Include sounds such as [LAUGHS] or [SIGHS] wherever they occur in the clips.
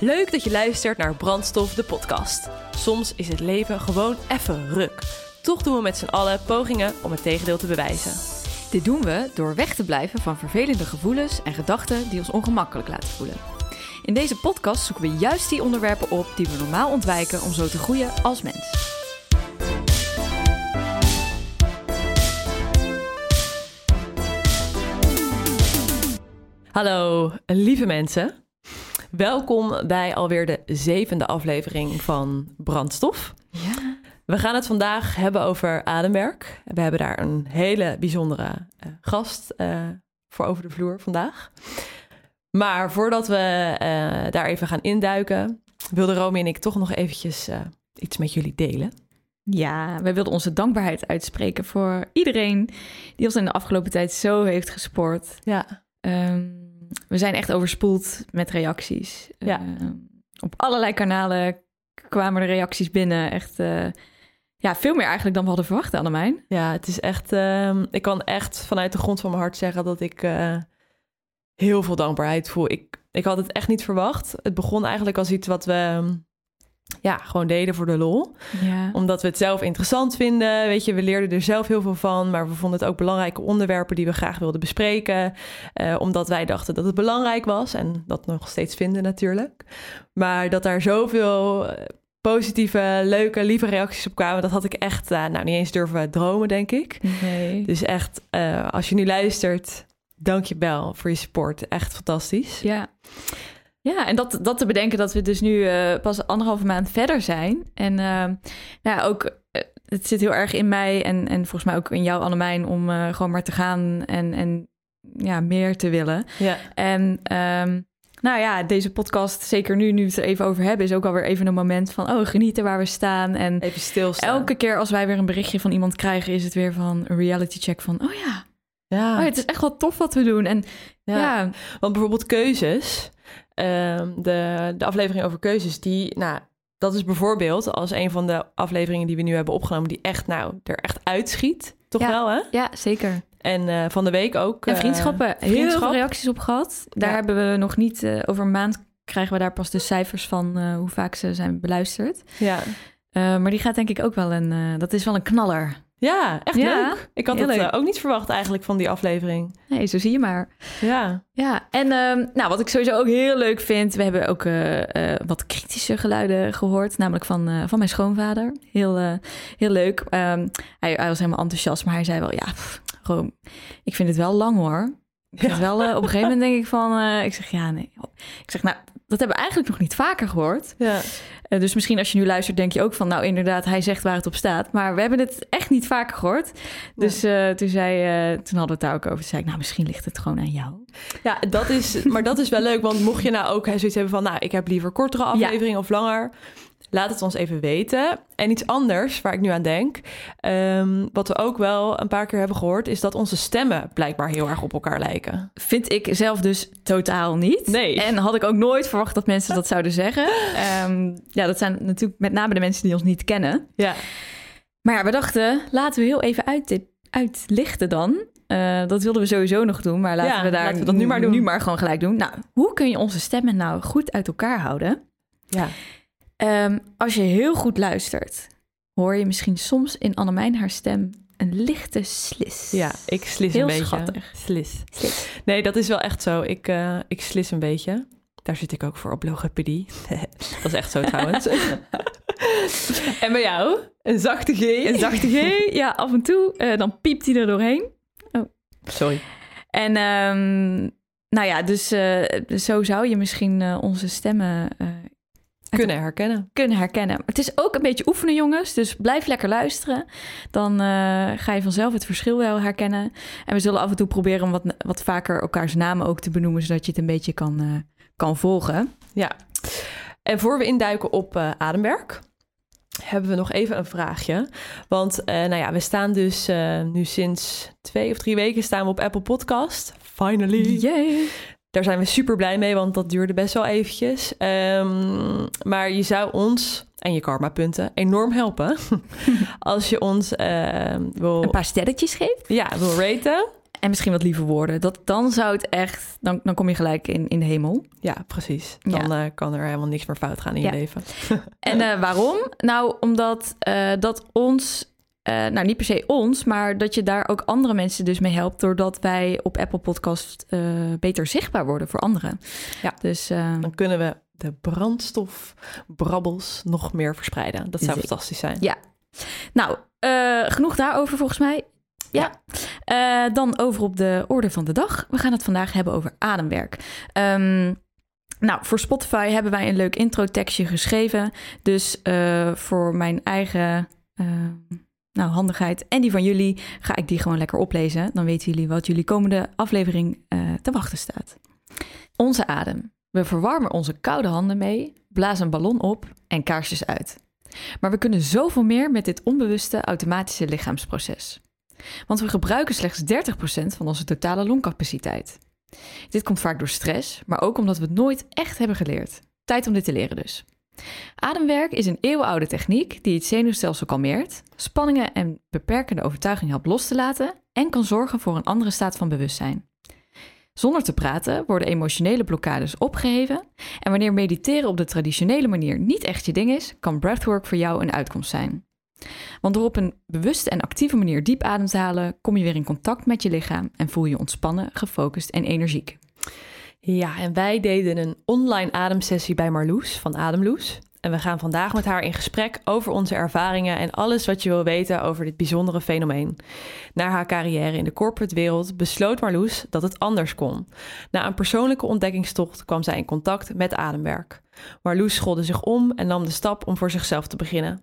Leuk dat je luistert naar Brandstof, de podcast. Soms is het leven gewoon even ruk. Toch doen we met z'n allen pogingen om het tegendeel te bewijzen. Dit doen we door weg te blijven van vervelende gevoelens en gedachten die ons ongemakkelijk laten voelen. In deze podcast zoeken we juist die onderwerpen op die we normaal ontwijken om zo te groeien als mens. Hallo, lieve mensen. Welkom bij alweer de zevende aflevering van Brandstof. Ja. We gaan het vandaag hebben over ademwerk. We hebben daar een hele bijzondere eh, gast eh, voor over de vloer vandaag. Maar voordat we eh, daar even gaan induiken, wilden Romy en ik toch nog eventjes iets met jullie delen. Ja, wij wilden onze dankbaarheid uitspreken voor iedereen die ons in de afgelopen tijd zo heeft gespoord. Ja. Ehm, we zijn echt overspoeld met reacties. Ja. Ehm, op allerlei kanalen kwamen er reacties binnen. Echt, eh, ja, veel meer eigenlijk dan we hadden verwacht, Annemijn. Ja, het is echt... ehm, ik kan echt vanuit de grond van mijn hart zeggen dat ik eh, heel veel dankbaarheid voel. Ik, ik had het echt niet verwacht. Het begon eigenlijk als iets wat we... ja, gewoon deden voor de lol. Ja. Omdat we het zelf interessant vinden. Weet je, we leerden er zelf heel veel van. Maar we vonden het ook belangrijke onderwerpen die we graag wilden bespreken. Eh, omdat wij dachten dat het belangrijk was. En dat nog steeds vinden natuurlijk. Maar dat daar zoveel eh, positieve, leuke, lieve reacties op kwamen. Dat had ik echt eh, nou, niet eens durven dromen, denk ik. Nee. Dus echt, als je nu luistert, dank je wel voor je support. Echt fantastisch. Ja. Ja, en dat, dat te bedenken dat we dus nu eh, pas anderhalve maand verder zijn. En nou ja, ook, eh, het zit heel erg in mij en, en volgens mij ook in jou, Annemijn, om gewoon maar te gaan en, en ja, meer te willen. Ja, En ehm, nou ja, deze podcast, zeker nu, nu we het er even over hebben, is ook alweer even een moment van, oh, genieten waar we staan. En even stilstaan. elke keer als wij weer een berichtje van iemand krijgen, is het weer van een reality check van, oh ja, ja. oh, het is echt wel tof wat we doen. En Ja. ja, Want bijvoorbeeld keuzes, de, de aflevering over keuzes, die, nou, dat is bijvoorbeeld als een van de afleveringen die we nu hebben opgenomen, die echt, nou, er echt uitschiet. Toch Ja. wel, hè? ja zeker. En eh, van de week ook. En eh, vriendschappen, heel vriendschap. veel reacties op gehad. Daar Ja. hebben we nog niet, eh, over een maand krijgen we daar pas de cijfers van hoe vaak ze zijn beluisterd. Ja. Maar die gaat denk ik ook wel een, dat is wel een knaller. Ja, echt Ja, leuk. Ik had het eh, ook niet verwacht eigenlijk van die aflevering. Nee, zo zie je maar. Ja, Ja, en ehm, nou, wat ik sowieso ook heel leuk vind, we hebben ook eh, eh, wat kritische geluiden gehoord, namelijk van, van mijn schoonvader. Heel, heel leuk. Ehm, hij, hij was helemaal enthousiast, maar hij zei wel, ja, pff, Room, ik vind het wel lang hoor. Ik vind het wel, op een gegeven moment [LAUGHS] denk ik van, ik zeg ja, nee. Ik zeg, nou, dat hebben we eigenlijk nog niet vaker gehoord. ja. Eh, dus misschien als je nu luistert, denk je ook van, nou inderdaad, hij zegt waar het op staat. Maar we hebben het echt niet vaker gehoord. Dus eh, toen, zei, eh, toen hadden we het daar ook over. Toen zei ik, nou misschien ligt het gewoon aan jou. Ja, dat is, maar dat is wel leuk, want mocht je nou ook zoiets hebben van, nou, ik heb liever kortere afleveringen of langer, laat het ons even weten. En iets anders waar ik nu aan denk, ehm, wat we ook wel een paar keer hebben gehoord, is dat onze stemmen blijkbaar heel erg op elkaar lijken. Vind ik zelf dus totaal niet. Nee. En had ik ook nooit verwacht dat mensen dat zouden zeggen. [LAUGHS] Ehm, ja, dat zijn natuurlijk met name de mensen die ons niet kennen. Ja, Maar ja, we dachten, laten we heel even uit, uitlichten dan. Eh, dat wilden we sowieso nog doen, maar laten Ja, we daar laten we dat nu maar doen. nu maar gewoon gelijk doen. Nou, hoe kun je onze stemmen nou goed uit elkaar houden? ja. Ehm, als je heel goed luistert, hoor je misschien soms in Annemijn haar stem een lichte slis. ja ik slis Heel een beetje. schattig. Slis. Slis. Nee, dat is wel echt zo. Ik, eh, ik slis een beetje. Daar zit ik ook voor op logopedie. [LAUGHS] dat is echt zo trouwens. [LAUGHS] en bij jou? Een zachte G. Een zachte G, ja, af en toe. eh, dan piept hij er doorheen. Sorry. En ehm, nou ja, dus eh, zo zou je misschien onze stemmen Kunnen herkennen. kunnen herkennen. Het is ook een beetje oefenen, jongens. Dus blijf lekker luisteren. Dan eh, ga je vanzelf het verschil wel herkennen. En we zullen af en toe proberen om wat, wat vaker elkaars namen ook te benoemen, zodat je het een beetje kan, eh, kan volgen. Ja. En voor we induiken op eh, ademwerk, hebben we nog even een vraagje. Want nou ja, we staan dus nu sinds twee of drie weken staan we op Apple Podcast. Finally. Yay! Daar zijn we super blij mee, want dat duurde best wel eventjes. Ehm, maar je zou ons en je karma-punten enorm helpen [LAUGHS] als je ons eh, wil, Een paar sterretjes geeft. ja, wil raten. En misschien wat lieve woorden. Dat, dan zou het echt, dan, dan kom je gelijk in, in de hemel. Ja, precies. Dan eh, kan er helemaal niks meer fout gaan in je leven. [LAUGHS] en uh, waarom? Nou, omdat uh, dat ons, nou niet per se ons, maar dat je daar ook andere mensen dus mee helpt. Doordat wij op Apple Podcast beter zichtbaar worden voor anderen. Ja, dus dan kunnen we de brandstofbrabbels nog meer verspreiden. Dat zou fantastisch zijn. Ja. Nou, genoeg daarover volgens mij. Ja, dan over op de orde van de dag. We gaan het vandaag hebben over ademwerk. Um, nou, voor Spotify hebben wij een leuk intro-tekstje geschreven. Dus voor mijn eigen uh, nou, handigheid en die van jullie ga ik die gewoon lekker oplezen. Dan weten jullie wat jullie komende aflevering te wachten staat. Onze adem. We verwarmen onze koude handen mee, blazen een ballon op en kaarsjes uit. Maar we kunnen zoveel meer met dit onbewuste automatische lichaamsproces. Want we gebruiken slechts 30% van onze totale longcapaciteit. Dit komt vaak door stress, maar ook omdat we het nooit echt hebben geleerd. Tijd om dit te leren dus. Ademwerk is een eeuwenoude techniek die het zenuwstelsel kalmeert, spanningen en beperkende overtuigingen helpt los te laten en kan zorgen voor een andere staat van bewustzijn. Zonder te praten worden emotionele blokkades opgeheven en wanneer mediteren op de traditionele manier niet echt je ding is, kan breathwork voor jou een uitkomst zijn. Want door op een bewuste en actieve manier diep adem te halen, kom je weer in contact met je lichaam en voel je ontspannen, gefocust en energiek. Ja, en wij deden een online ademsessie bij Marloes van Ademloes. En we gaan vandaag met haar in gesprek over onze ervaringen en alles wat je wil weten over dit bijzondere fenomeen. Na haar carrière in de corporate wereld besloot Marloes dat het anders kon. Na een persoonlijke ontdekkingstocht kwam zij in contact met ademwerk. Marloes scholde zich om en nam de stap om voor zichzelf te beginnen.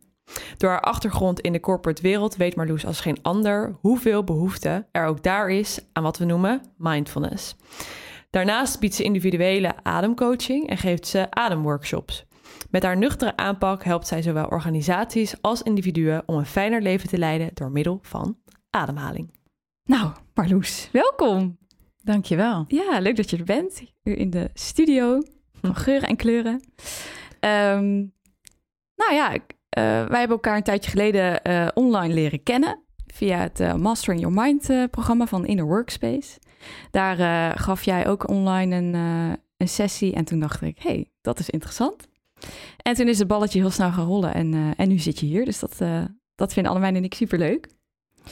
Door haar achtergrond in de corporate wereld weet Marloes als geen ander hoeveel behoefte er ook daar is aan wat we noemen mindfulness. Daarnaast biedt ze individuele ademcoaching en geeft ze ademworkshops. Met haar nuchtere aanpak helpt zij zowel organisaties als individuen om een fijner leven te leiden door middel van ademhaling. Nou, Marloes, welkom. Dankjewel. Ja, leuk dat je er bent. Hier in de studio van [LAUGHS] geuren en kleuren. Um, nou ja, uh, wij hebben elkaar een tijdje geleden uh, online leren kennen via het uh, Mastering Your Mind programma van Inner Workspace. Daar gaf jij ook online een, een, sessie en toen dacht ik, hey, dat is interessant. En toen is het balletje heel snel gaan rollen en, en nu zit je hier. Dus dat, dat vinden Annemijn en ik superleuk.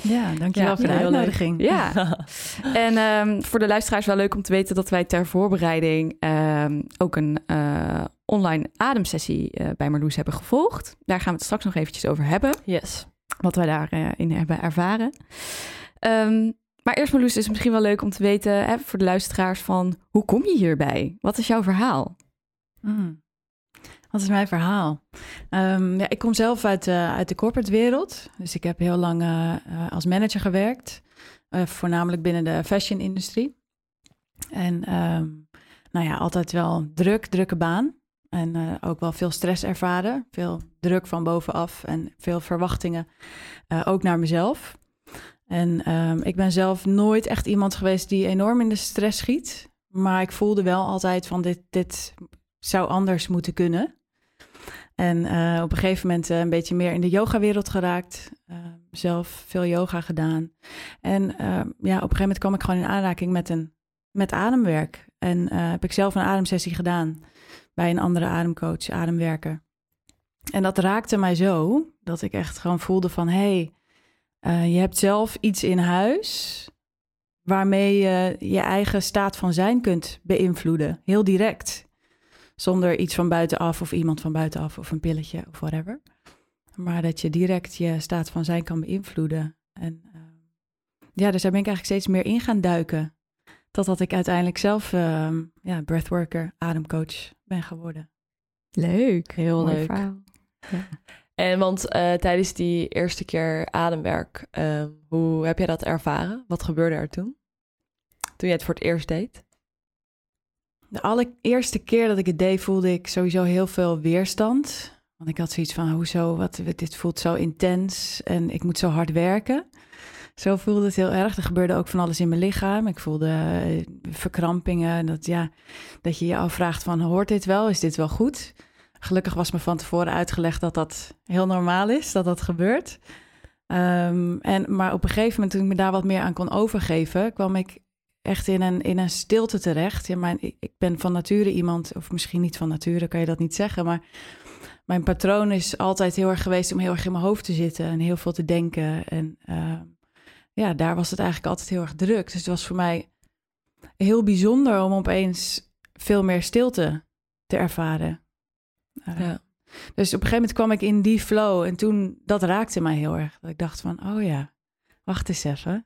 Ja, dankjewel ja, voor de uitnodiging. Ja. [LAUGHS] en um, voor de luisteraars wel leuk om te weten dat wij ter voorbereiding um, ook een uh, online ademsessie uh, bij Marloes hebben gevolgd. Daar gaan we het straks nog eventjes over hebben. Yes. Wat wij daarin uh, hebben ervaren. Um, maar eerst Marloes, is het misschien wel leuk om te weten hè, voor de luisteraars van hoe kom je hierbij? Wat is jouw verhaal? Mm. Wat is mijn verhaal? Um, ja, ik kom zelf uit, uit de corporate wereld. Dus ik heb heel lang uh, als manager gewerkt. Uh, voornamelijk binnen de fashion-industrie. En um, nou ja, altijd wel druk, drukke baan. En ook wel veel stress ervaren. Veel druk van bovenaf en veel verwachtingen. ook naar mezelf. En um, ik ben zelf nooit echt iemand geweest die enorm in de stress schiet. Maar ik voelde wel altijd van dit, dit zou anders moeten kunnen. En uh, op een gegeven moment uh, een beetje meer in de yogawereld geraakt. Uh, zelf veel yoga gedaan. En ja, op een gegeven moment kwam ik gewoon in aanraking met, een, met ademwerk. En heb ik zelf een ademsessie gedaan bij een andere ademcoach, ademwerker. En dat raakte mij zo dat ik echt gewoon voelde van... hé, hey, je hebt zelf iets in huis waarmee je je eigen staat van zijn kunt beïnvloeden. Heel direct. Zonder iets van buitenaf of iemand van buitenaf of een pilletje of whatever. Maar dat je direct je staat van zijn kan beïnvloeden. En uh, ja, dus daar ben ik eigenlijk steeds meer in gaan duiken. Totdat ik uiteindelijk zelf uh, ja, breathworker, ademcoach ben geworden. Leuk. Heel leuk. Ja. En want uh, tijdens die eerste keer ademwerk, ehm, hoe heb jij dat ervaren? Wat gebeurde er toen? Toen je het voor het eerst deed? De allereerste keer dat ik het deed, voelde ik sowieso heel veel weerstand. Want ik had zoiets van, hoezo, wat, dit voelt zo intens en ik moet zo hard werken. Zo voelde het heel erg. Er gebeurde ook van alles in mijn lichaam. Ik voelde uh, verkrampingen. Dat, ja, dat je je afvraagt van, hoort dit wel? Is dit wel goed? Gelukkig was me van tevoren uitgelegd dat dat heel normaal is, dat dat gebeurt. Ehm, en, maar op een gegeven moment, toen ik me daar wat meer aan kon overgeven, kwam ik echt in een, in een stilte terecht. Ja, mijn, ik ben van nature iemand, of misschien niet van nature, kan je dat niet zeggen, maar mijn patroon is altijd heel erg geweest om heel erg in mijn hoofd te zitten en heel veel te denken. En uh, ja, daar was het eigenlijk altijd heel erg druk. Dus het was voor mij heel bijzonder om opeens veel meer stilte te ervaren. Uh, ja. Dus op een gegeven moment kwam ik in die flow en toen, dat raakte mij heel erg. Dat ik dacht van, oh ja, wacht eens even.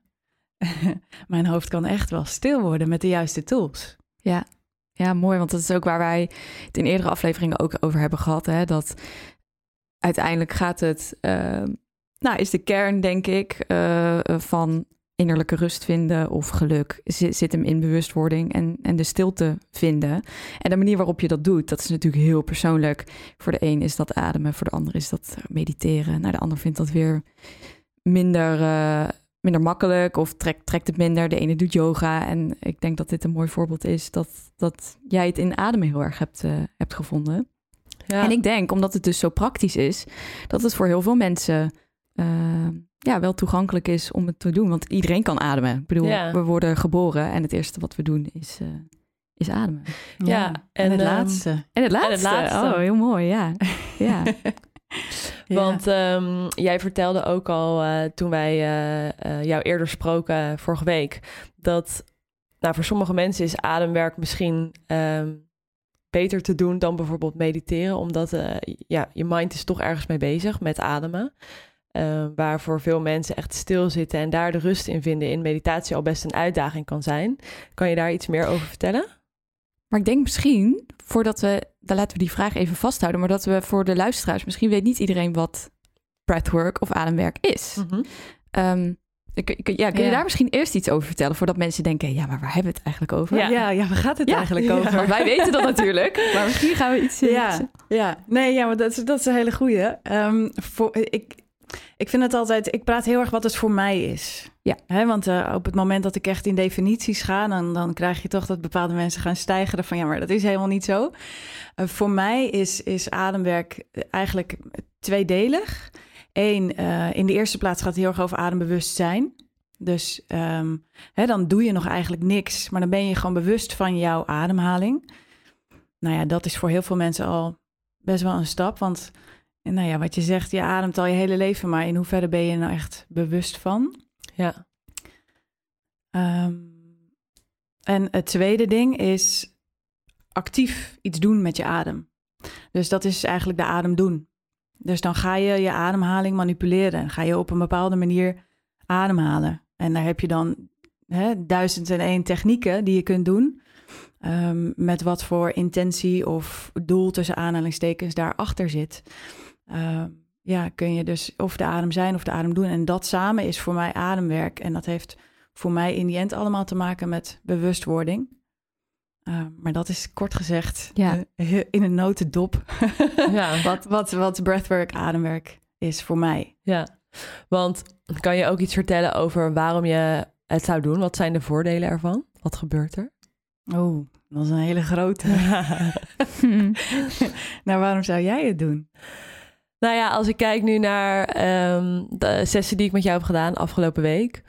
[LAUGHS] Mijn hoofd kan echt wel stil worden met de juiste tools. Ja, ja, mooi. Want dat is ook waar wij het in eerdere afleveringen ook over hebben gehad. Hè? Dat uiteindelijk gaat het, uh, nou is de kern denk ik uh, van innerlijke rust vinden of geluk zit, hem in bewustwording en, en de stilte vinden. En de manier waarop je dat doet, dat is natuurlijk heel persoonlijk. Voor de een is dat ademen, voor de ander is dat mediteren. Nou, de ander vindt dat weer minder, uh, minder makkelijk of trekt, trekt het minder. De ene doet yoga. En ik denk dat dit een mooi voorbeeld is dat, dat jij het in ademen heel erg hebt, uh, hebt gevonden. Ja. En ik denk, omdat het dus zo praktisch is, dat het voor heel veel mensen uh, ja, wel toegankelijk is om het te doen. Want iedereen kan ademen. Ik bedoel, ja. we worden geboren en het eerste wat we doen is, uh, is ademen. Ja, ja. En, en, het um, laatste. En het laatste. En het laatste. Oh, heel mooi, ja. [LAUGHS] ja. Want um, jij vertelde ook al uh, toen wij uh, jou eerder spraken vorige week... dat nou, voor sommige mensen is ademwerk misschien... Um, beter te doen dan bijvoorbeeld mediteren, omdat ja, je mind is toch ergens mee bezig met ademen. Uh, waar voor veel mensen echt stilzitten en daar de rust in vinden in meditatie al best een uitdaging kan zijn. Kan je daar iets meer over vertellen? Maar ik denk misschien, voordat we, dan laten we die vraag even vasthouden, maar dat we voor de luisteraars, misschien weet niet iedereen wat breathwork of ademwerk is. Mm -hmm. um, ja, kun je ja. daar misschien eerst iets over vertellen voordat mensen denken, ja, maar waar hebben we het eigenlijk over? Ja, ja, ja waar gaat het ja, eigenlijk over? Want wij weten dat [LAUGHS] natuurlijk, maar misschien gaan we iets. Ja, ja. nee, ja, maar dat is, dat is een hele goeie. Um, voor, ik, ik vind het altijd, ik praat heel erg wat het voor mij is. Ja. He, want uh, op het moment dat ik echt in definities ga, dan, dan krijg je toch dat bepaalde mensen gaan stijgen van ja, maar dat is helemaal niet zo. Uh, voor mij is, is ademwerk eigenlijk tweedelig. Eén, uh, in de eerste plaats gaat het heel erg over adembewustzijn. Dus um, hè, dan doe je nog eigenlijk niks, maar dan ben je gewoon bewust van jouw ademhaling. Nou ja, dat is voor heel veel mensen al best wel een stap, want en nou ja, wat je zegt, je ademt al je hele leven, maar in hoeverre ben je nou echt bewust van? Ja. Um, en het tweede ding is actief iets doen met je adem. Dus dat is eigenlijk de adem doen. Dus dan ga je je ademhaling manipuleren. Ga je op een bepaalde manier ademhalen. En daar heb je dan hè, duizend en één technieken die je kunt doen. Um, met wat voor intentie of doel tussen aanhalingstekens daarachter zit. Uh, ja, kun je dus of de adem zijn of de adem doen. En dat samen is voor mij ademwerk. En dat heeft voor mij in die end allemaal te maken met bewustwording. Uh, maar dat is kort gezegd ja. uh, in een notendop [LAUGHS] ja. wat, wat, wat breathwork, ademwerk is voor mij. Ja, want kan je ook iets vertellen over waarom je het zou doen? Wat zijn de voordelen ervan? Wat gebeurt er? Oh, dat is een hele grote. [LAUGHS] [LAUGHS] nou, waarom zou jij het doen? Nou ja, als ik kijk nu naar um, de sessie die ik met jou heb gedaan afgelopen week.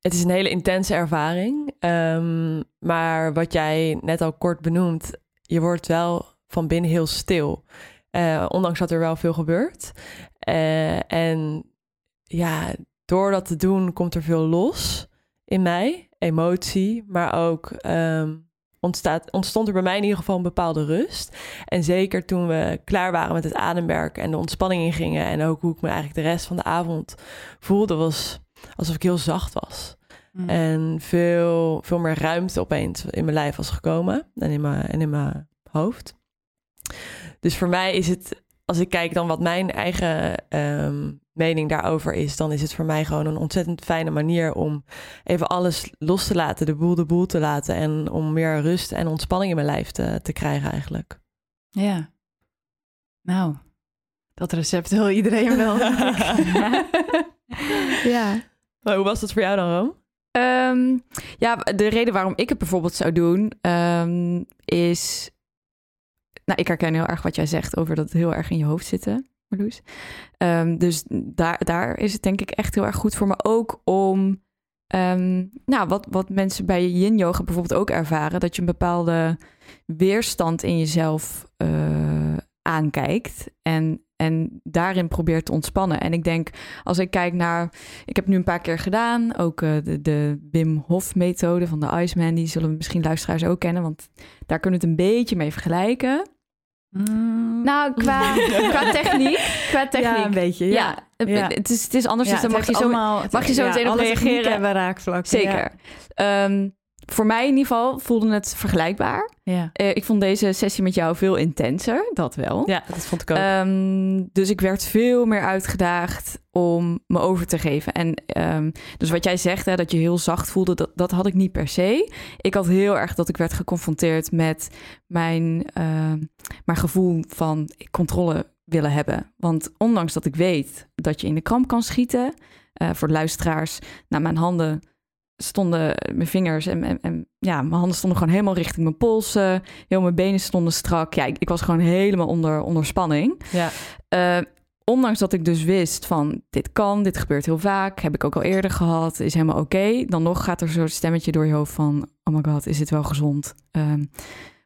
Het is een hele intense ervaring. Um, maar wat jij net al kort benoemt, je wordt wel van binnen heel stil. Uh, ondanks dat er wel veel gebeurt. Uh, en ja, door dat te doen komt er veel los in mij. Emotie, maar ook um, ontstaat, ontstond er bij mij in ieder geval een bepaalde rust. En zeker toen we klaar waren met het ademwerk en de ontspanning ingingen... en ook hoe ik me eigenlijk de rest van de avond voelde... was alsof ik heel zacht was. Mm. En veel, veel meer ruimte opeens in mijn lijf was gekomen en in mijn, en in mijn hoofd. Dus voor mij is het, als ik kijk dan wat mijn eigen um, mening daarover is, dan is het voor mij gewoon een ontzettend fijne manier om even alles los te laten, de boel de boel te laten en om meer rust en ontspanning in mijn lijf te, te krijgen eigenlijk. Ja. Nou, dat recept wil iedereen wel. [LAUGHS] ja. Maar hoe was dat voor jou dan, Room? Um, ja, de reden waarom ik het bijvoorbeeld zou doen, um, is. Nou, ik herken heel erg wat jij zegt over dat heel erg in je hoofd zitten. Ehm, dus daar, daar is het denk ik echt heel erg goed voor me. Ook om, ehm, nou, wat, wat mensen bij yin yoga bijvoorbeeld ook ervaren, dat je een bepaalde weerstand in jezelf eh, aankijkt. En, en daarin probeert te ontspannen. En ik denk, als ik kijk naar. Ik heb nu een paar keer gedaan. Ook eh, de, de Wim Hof methode van de Iceman. Die zullen misschien luisteraars ook kennen. Want daar kunnen we het een beetje mee vergelijken. Mm. Nou, qua, [LAUGHS] qua techniek. Qua techniek. Ja, een beetje. Ja, Ja, Ja. Het, is, het is anders. Dus dan mag je, zo, mag je zo meteen op reageren. hebben raakvlakken. Zeker. Ehm, voor mij in ieder geval voelde het vergelijkbaar. Ja. Eh, ik vond deze sessie met jou veel intenser, dat wel. Ja, dat vond ik ook. Ehm, dus ik werd veel meer uitgedaagd om me over te geven. En ehm, dus wat jij zegt, hè, dat je heel zacht voelde, dat, dat had ik niet per se. Ik had heel erg dat ik werd geconfronteerd met mijn, mijn gevoel van controle willen hebben. Want ondanks dat ik weet dat je in de kramp kan schieten, eh, voor de luisteraars, nou, mijn handen stonden, mijn vingers en, en, en ja, mijn handen stonden gewoon helemaal richting mijn polsen. Heel mijn benen stonden strak. Ja, ik, ik was gewoon helemaal onder, onder spanning. ja. Eh, ondanks dat ik dus wist van dit kan, dit gebeurt heel vaak, heb ik ook al eerder gehad, is helemaal oké. Dan nog gaat er zo'n stemmetje door je hoofd van, oh my god, is dit wel gezond? Ehm,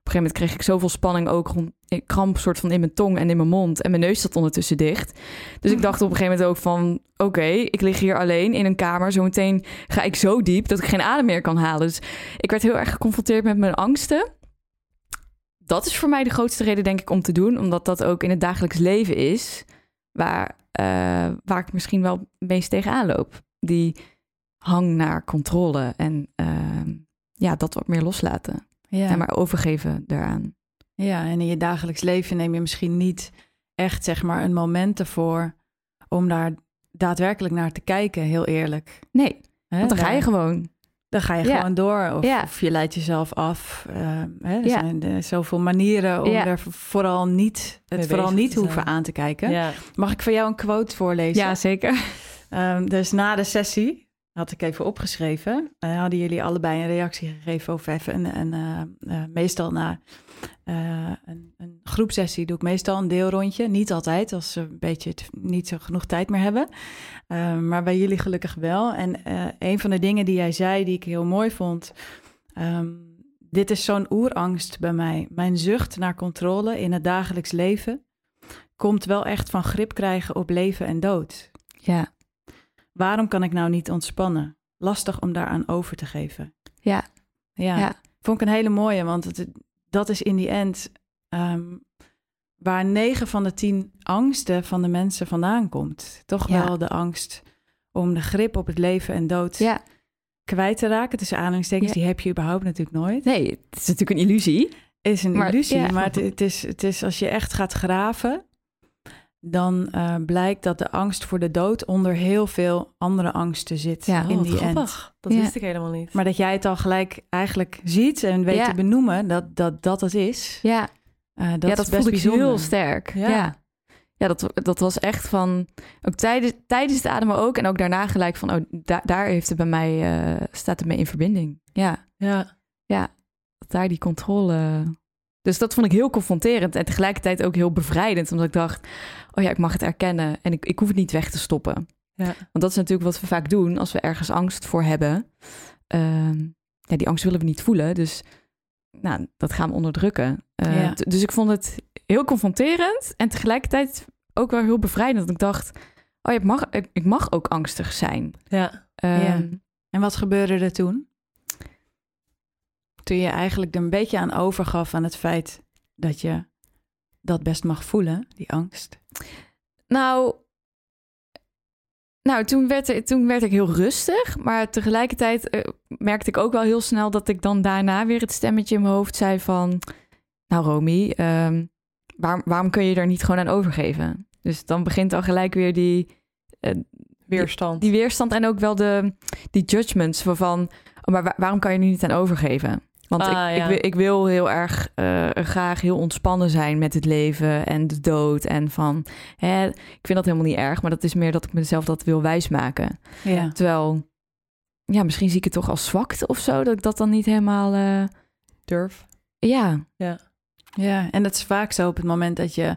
een gegeven moment kreeg ik zoveel spanning ook rond, kramp soort van in mijn tong en in mijn mond en mijn neus zat ondertussen dicht. Dus ik dacht op een gegeven moment ook van, oké, ik lig hier alleen in een kamer, zometeen ga ik zo diep dat ik geen adem meer kan halen. Dus ik werd heel erg geconfronteerd met mijn angsten. Dat is voor mij de grootste reden, denk ik, om te doen. Omdat dat ook in het dagelijks leven is waar, eh, waar ik misschien wel meest tegenaan loop. Die hang naar controle en ehm, ja, dat wat meer loslaten. Ja. En maar overgeven daaraan. ja, en in je dagelijks leven neem je misschien niet echt zeg maar een moment ervoor om daar daadwerkelijk naar te kijken, heel eerlijk. Nee, Hè, want dan ga je gewoon. Dan ga je Ja. gewoon door. Of, Ja. of je leidt jezelf af. Eh, hè, er Ja. zijn er zoveel manieren om Ja. er vooral niet, het Mee vooral niet hoeven aan te kijken. ja. Mag ik voor jou een quote voorlezen? Ja, zeker. Ehm, dus na de sessie, had ik even opgeschreven, eh, hadden jullie allebei een reactie gegeven over even een, eh, eh, meestal na een, een groepsessie doe ik meestal een deelrondje. Niet altijd, als ze een beetje niet zo genoeg tijd meer hebben. Maar bij jullie gelukkig wel. En een van de dingen die jij zei, die ik heel mooi vond. ehm, dit is zo'n oerangst bij mij. Mijn zucht naar controle in het dagelijks leven komt wel echt van grip krijgen op leven en dood. Ja, Waarom kan ik nou niet ontspannen? Lastig om daaraan over te geven. Ja. Ja, Ja. vond ik een hele mooie, want het, dat is in die end ehm, waar negen van de tien angsten van de mensen vandaan komt. Toch Ja. wel de angst om de grip op het leven en dood ja. kwijt te raken. Tussen aanhalingstekens, die heb je überhaupt natuurlijk nooit. Nee, het is natuurlijk een illusie. is een Maar- illusie, maar het, het, is, het is als je echt gaat graven, dan eh, blijkt dat de angst voor de dood onder heel veel andere angsten zit Ja. in Oh, die grappig. Dat Ja. wist ik helemaal niet. Maar dat jij het al gelijk eigenlijk ziet en weet Ja. te benoemen dat dat, dat het is, Ja, eh, dat, ja, is dat best voelde ik bijzonder. heel sterk. Ja. Ja, ja. dat, dat was echt van... Ook tijdens, tijdens het ademen ook. En ook daarna gelijk van... Oh, daar daar heeft het bij mij... eh, staat het mee in verbinding. Ja, Ja. dat daar die controle... Dus dat vond ik heel confronterend. En tegelijkertijd ook heel bevrijdend. Omdat ik dacht... Oh ja, ik mag het erkennen. En ik, ik hoef het niet weg te stoppen. Ja. Want dat is natuurlijk wat we vaak doen... als we ergens angst voor hebben. Ehm, ja, die angst willen we niet voelen. Dus nou, dat gaan we onderdrukken. Eh, Ja. Dus ik vond het heel confronterend en tegelijkertijd ook wel heel bevrijdend. Ik dacht, oh ja, ik mag, ik, ik mag ook angstig zijn. Ja. Ehm, En wat gebeurde er toen? Toen je eigenlijk er een beetje aan overgaf aan het feit dat je dat best mag voelen, die angst. Nou, nou toen, werd, er- toen werd ik heel rustig, maar tegelijkertijd eh, merkte ik ook wel heel snel dat ik dan daarna weer het stemmetje in mijn hoofd zei van, nou Romy, ehm, waarom, waarom kun je er niet gewoon aan overgeven? Dus dan begint al gelijk weer die, eh, Weerstand. die weerstand en ook wel de, die judgments van, oh, maar wa- waarom kan je er niet aan overgeven? Want Ah, ik, ja. ik, wil, ik wil heel erg eh, graag heel ontspannen zijn met het leven en de dood. En van, hè, ik vind dat helemaal niet erg, maar dat is meer dat ik mezelf dat wil wijsmaken. Ja. Terwijl, ja, misschien zie ik het toch als zwakte of zo, dat ik dat dan niet helemaal, eh, Durf. ja, Ja, en dat is vaak zo op het moment dat je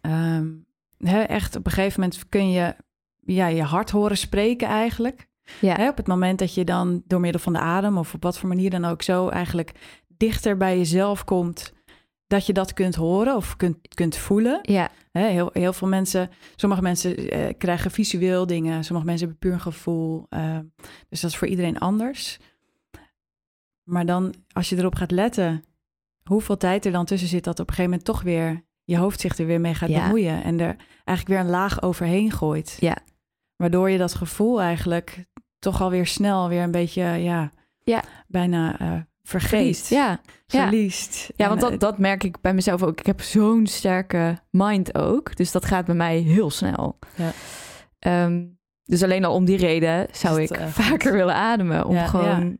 ehm, hè, echt op een gegeven moment kun je ja, je hart horen spreken eigenlijk. Ja. Hè, op het moment dat je dan door middel van de adem of op wat voor manier dan ook zo eigenlijk dichter bij jezelf komt, dat je dat kunt horen of kunt, kunt voelen. Ja, Hè, heel, heel veel mensen, sommige mensen eh, krijgen visueel dingen, sommige mensen hebben puur een gevoel. eh, dus dat is voor iedereen anders. Maar dan, als je erop gaat letten, hoeveel tijd er dan tussen zit, dat op een gegeven moment toch weer je hoofd zich er weer mee gaat Ja. bemoeien en er eigenlijk weer een laag overheen gooit. Ja. Waardoor je dat gevoel eigenlijk toch alweer snel weer een beetje, ja, Ja. bijna eh, vergeet, ja. verliest. Ja, En, want eh, dat, dat merk ik bij mezelf ook. Ik heb zo'n sterke mind ook. Dus dat gaat bij mij heel snel. Ja. Ehm, dus alleen al om die reden zou Is ik eh, vaker willen ademen. Om Ja. gewoon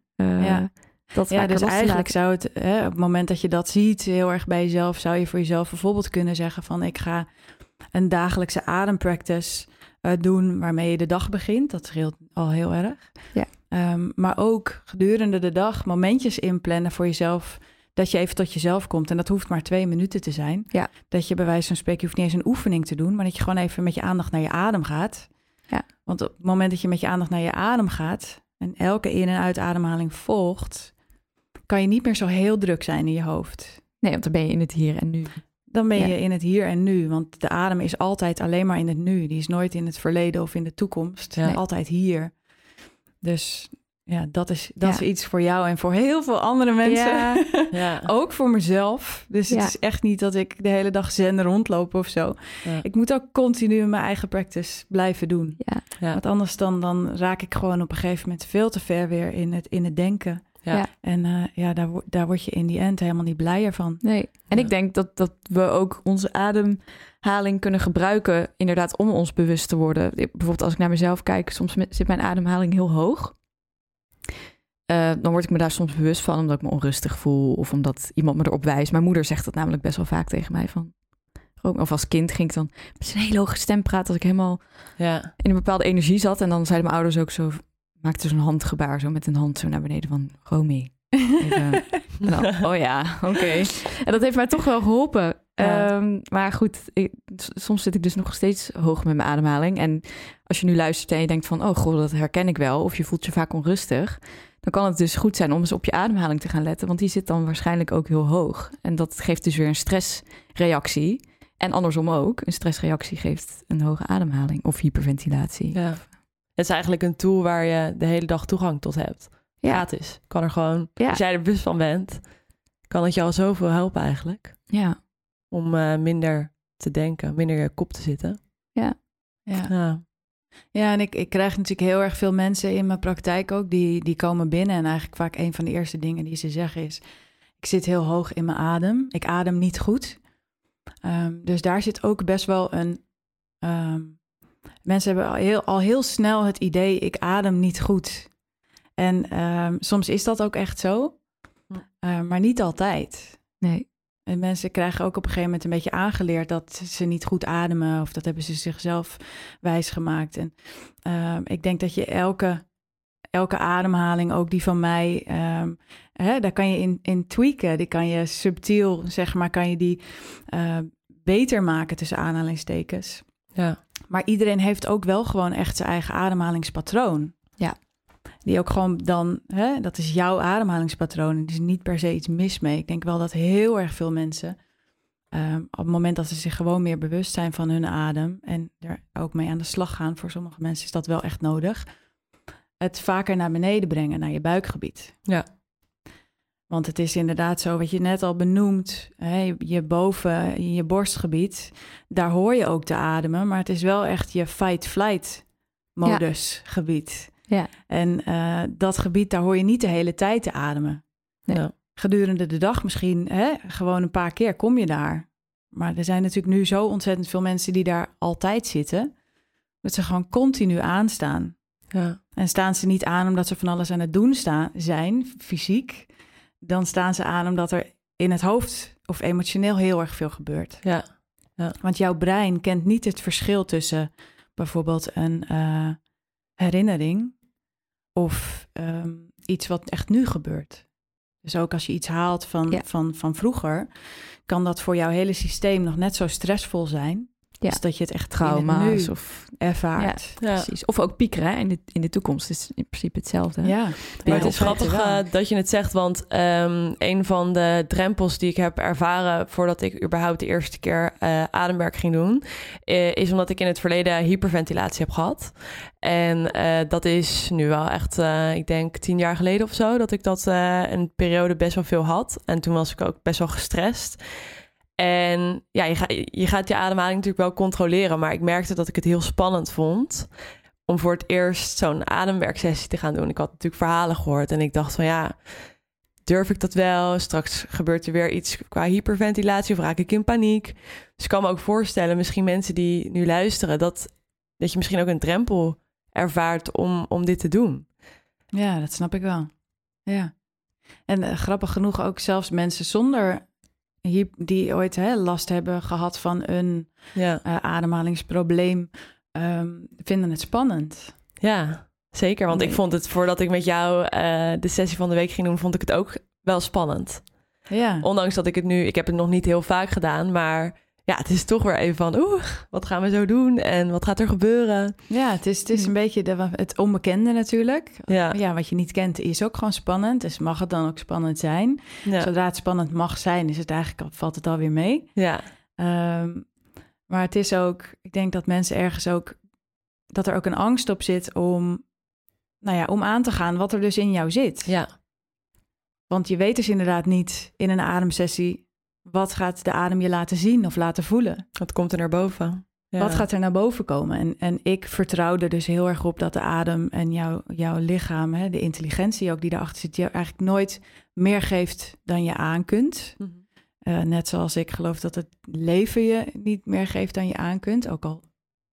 dat Ja, dus eigenlijk zou het, hè, op het moment dat je dat ziet, heel erg bij jezelf, zou je voor jezelf bijvoorbeeld kunnen zeggen van ik ga een dagelijkse adempractice eh, doen waarmee je de dag begint. Dat scheelt al heel erg. Ja. Ehm, maar ook gedurende de dag momentjes inplannen voor jezelf. Dat je even tot jezelf komt. En dat hoeft maar twee minuten te zijn. Ja. Dat je bij wijze van spreken, je hoeft niet eens een oefening te doen. Maar dat je gewoon even met je aandacht naar je adem gaat. Ja. Want op het moment dat je met je aandacht naar je adem gaat. En elke in- en uitademhaling volgt. Kan je niet meer zo heel druk zijn in je hoofd. Nee, want dan ben je in het hier en nu. Dan ben Ja. je in het hier en nu. Want de adem is altijd alleen maar in het nu. Die is nooit in het verleden of in de toekomst. Altijd hier. Dus ja, dat is, dat Ja. is iets voor jou en voor heel veel andere mensen. Ja. [LAUGHS] Ja. ook voor mezelf. Dus het is echt niet dat ik de hele dag zen rondloop of zo. Ik moet ook continu mijn eigen practice blijven doen. Want anders dan, dan raak ik gewoon op een gegeven moment veel te ver weer in het, in het denken. Ja. En eh, ja, daar, daar word je in die end helemaal niet blijer van. Nee. En Ja. ik denk dat, dat we ook onze ademhaling kunnen gebruiken, inderdaad, om ons bewust te worden. Bijvoorbeeld als ik naar mezelf kijk, soms zit mijn ademhaling heel hoog. Eh, dan word ik me daar soms bewust van, omdat ik me onrustig voel of omdat iemand me erop wijst. Mijn moeder zegt dat namelijk best wel vaak tegen mij. Van, of als kind ging ik dan met een hele hoge stem praten als ik helemaal Ja. in een bepaalde energie zat. En dan zeiden mijn ouders ook zo, maakten zo'n handgebaar zo met een hand zo naar beneden van Romy. Even. [LAUGHS] Oh ja, oké. En dat heeft mij toch wel geholpen. Ja. Ehm, maar goed, ik- soms zit ik dus nog steeds hoog met mijn ademhaling. En als je nu luistert en je denkt van, oh god, dat herken ik wel. Of je voelt je vaak onrustig. Dan kan het dus goed zijn om eens op je ademhaling te gaan letten. Want die zit dan waarschijnlijk ook heel hoog. En dat geeft dus weer een stressreactie. En andersom ook. Een stressreactie geeft een hoge ademhaling of hyperventilatie. ja. Het is eigenlijk een tool waar je de hele dag toegang tot hebt. Ja. Gratis. Kan er gewoon, Ja. als jij er bewust van bent, kan het je al zoveel helpen eigenlijk. Ja. Om eh, minder te denken, minder in je kop te zitten. Ja. Ja. Ja, en ik, ik krijg natuurlijk heel erg veel mensen in mijn praktijk ook, die, die komen binnen. En eigenlijk vaak een van de eerste dingen die ze zeggen is, ik zit heel hoog in mijn adem. Ik adem niet goed. Ehm, dus daar zit ook best wel een... ehm, mensen hebben al heel, al heel snel het idee, ik adem niet goed. En ehm, soms is dat ook echt zo, eh, maar niet altijd. Nee. En mensen krijgen ook op een gegeven moment een beetje aangeleerd dat ze niet goed ademen. Of dat hebben ze zichzelf wijsgemaakt. En ehm, ik denk dat je elke, elke ademhaling, ook die van mij, ehm, hè, daar kan je in, in tweaken. Die kan je subtiel, zeg maar, kan je die eh, beter maken tussen aanhalingstekens. Ja. Maar iedereen heeft ook wel gewoon echt zijn eigen ademhalingspatroon. Ja. Die ook gewoon dan, hè, dat is jouw ademhalingspatroon. En er is niet per se iets mis mee. Ik denk wel dat heel erg veel mensen, ehm, op het moment dat ze zich gewoon meer bewust zijn van hun adem en er ook mee aan de slag gaan, voor sommige mensen is dat wel echt nodig, het vaker naar beneden brengen, naar je buikgebied. Ja. Want het is inderdaad zo, wat je net al benoemt, hè, je boven, in je borstgebied, daar hoor je ook te ademen, maar het is wel echt je fight-flight modus gebied. Ja. En eh, dat gebied, daar hoor je niet de hele tijd te ademen. Nee. Ja. Gedurende de dag misschien, hè, gewoon een paar keer kom je daar. Maar er zijn natuurlijk nu zo ontzettend veel mensen die daar altijd zitten, dat ze gewoon continu aanstaan. Ja. En staan ze niet aan omdat ze van alles aan het doen staan, zijn, fysiek, dan staan ze aan omdat er in het hoofd of emotioneel heel erg veel gebeurt. Ja. Want jouw brein kent niet het verschil tussen bijvoorbeeld een eh, herinnering of ehm, iets wat echt nu gebeurt. Dus ook als je iets haalt van, Ja. van, van vroeger, kan dat voor jouw hele systeem nog net zo stressvol zijn Ja. Dus dat je het echt Trauma's het of ervaart. Ja. precies. Of ook piekeren hè, in de, in de toekomst is in principe hetzelfde. Ja, Maar het is grappig eh, dat je het zegt, want ehm, een van de drempels die ik heb ervaren voordat ik überhaupt de eerste keer eh, ademwerk ging doen, eh, is omdat ik in het verleden hyperventilatie heb gehad. En eh, dat is nu wel echt, eh, ik denk tien jaar geleden of zo, dat ik dat eh, een periode best wel veel had. En toen was ik ook best wel gestrest. En ja, je, je gaat je ademhaling natuurlijk wel controleren, maar ik merkte dat ik het heel spannend vond om voor het eerst zo'n ademwerksessie te gaan doen. Ik had natuurlijk verhalen gehoord en ik dacht van ja, durf ik dat wel? Straks gebeurt er weer iets qua hyperventilatie of raak ik in paniek. Dus ik kan me ook voorstellen, misschien mensen die nu luisteren, dat, dat je misschien ook een drempel ervaart om, om dit te doen. ja, dat snap ik wel. Ja. En eh, grappig genoeg ook zelfs mensen zonder die ooit hè, last hebben gehad van een Ja, eh, ademhalingsprobleem, ehm, vinden het spannend. ja zeker. Want ik vond het voordat ik met jou eh, de sessie van de week ging doen, vond ik het ook wel spannend. Ja, Ondanks dat ik het nu, ik heb het nog niet heel vaak gedaan, maar ja, het is toch weer even van, oeh, wat gaan we zo doen en wat gaat er gebeuren? ja het is, het is een beetje de, het onbekende natuurlijk. Ja, Ja, wat je niet kent is ook gewoon spannend. Dus mag het dan ook spannend zijn. ja, Zodra het spannend mag zijn, is het eigenlijk, al- valt het alweer mee. ja, Ehm, maar het is ook, ik denk dat mensen ergens ook, dat er ook een angst op zit om, nou ja, om aan te gaan wat er dus in jou zit. ja, Want je weet dus inderdaad niet in een ademsessie, wat gaat de adem je laten zien of laten voelen? wat komt er naar boven? Ja. Wat gaat er naar boven komen? En, en ik vertrouw er dus heel erg op dat de adem en jouw, jouw lichaam, hè, de intelligentie ook die daarachter zit, je eigenlijk nooit meer geeft dan je aan kunt. Mhm. Eh, net zoals ik geloof dat het leven je niet meer geeft dan je aan kunt. Ook al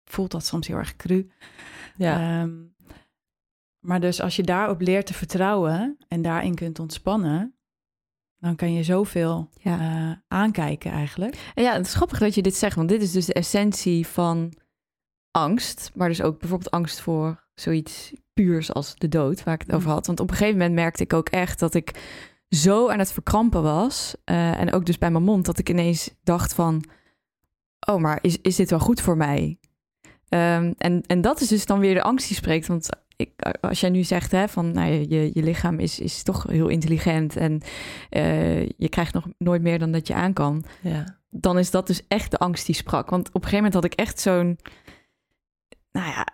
voelt dat soms heel erg cru. Ja, Ehm, maar dus als je daarop leert te vertrouwen en daarin kunt ontspannen, dan kan je zoveel Ja. eh, aankijken eigenlijk. En ja, het is grappig dat je dit zegt, want dit is dus de essentie van angst. Maar dus ook bijvoorbeeld angst voor zoiets puurs als de dood, waar ik het over had. Want op een gegeven moment merkte ik ook echt dat ik zo aan het verkrampen was. eh, en ook dus bij mijn mond, dat ik ineens dacht van... Oh, maar is, is dit wel goed voor mij? Ehm, en, en dat is dus dan weer de angst die spreekt. Want ik, als jij nu zegt hè, van nou, je- je, lichaam is, is toch heel intelligent... en eh, je krijgt nog nooit meer dan dat je aan kan ja, dan is dat dus echt de angst die sprak. Want op een gegeven moment had ik echt zo'n, nou ja,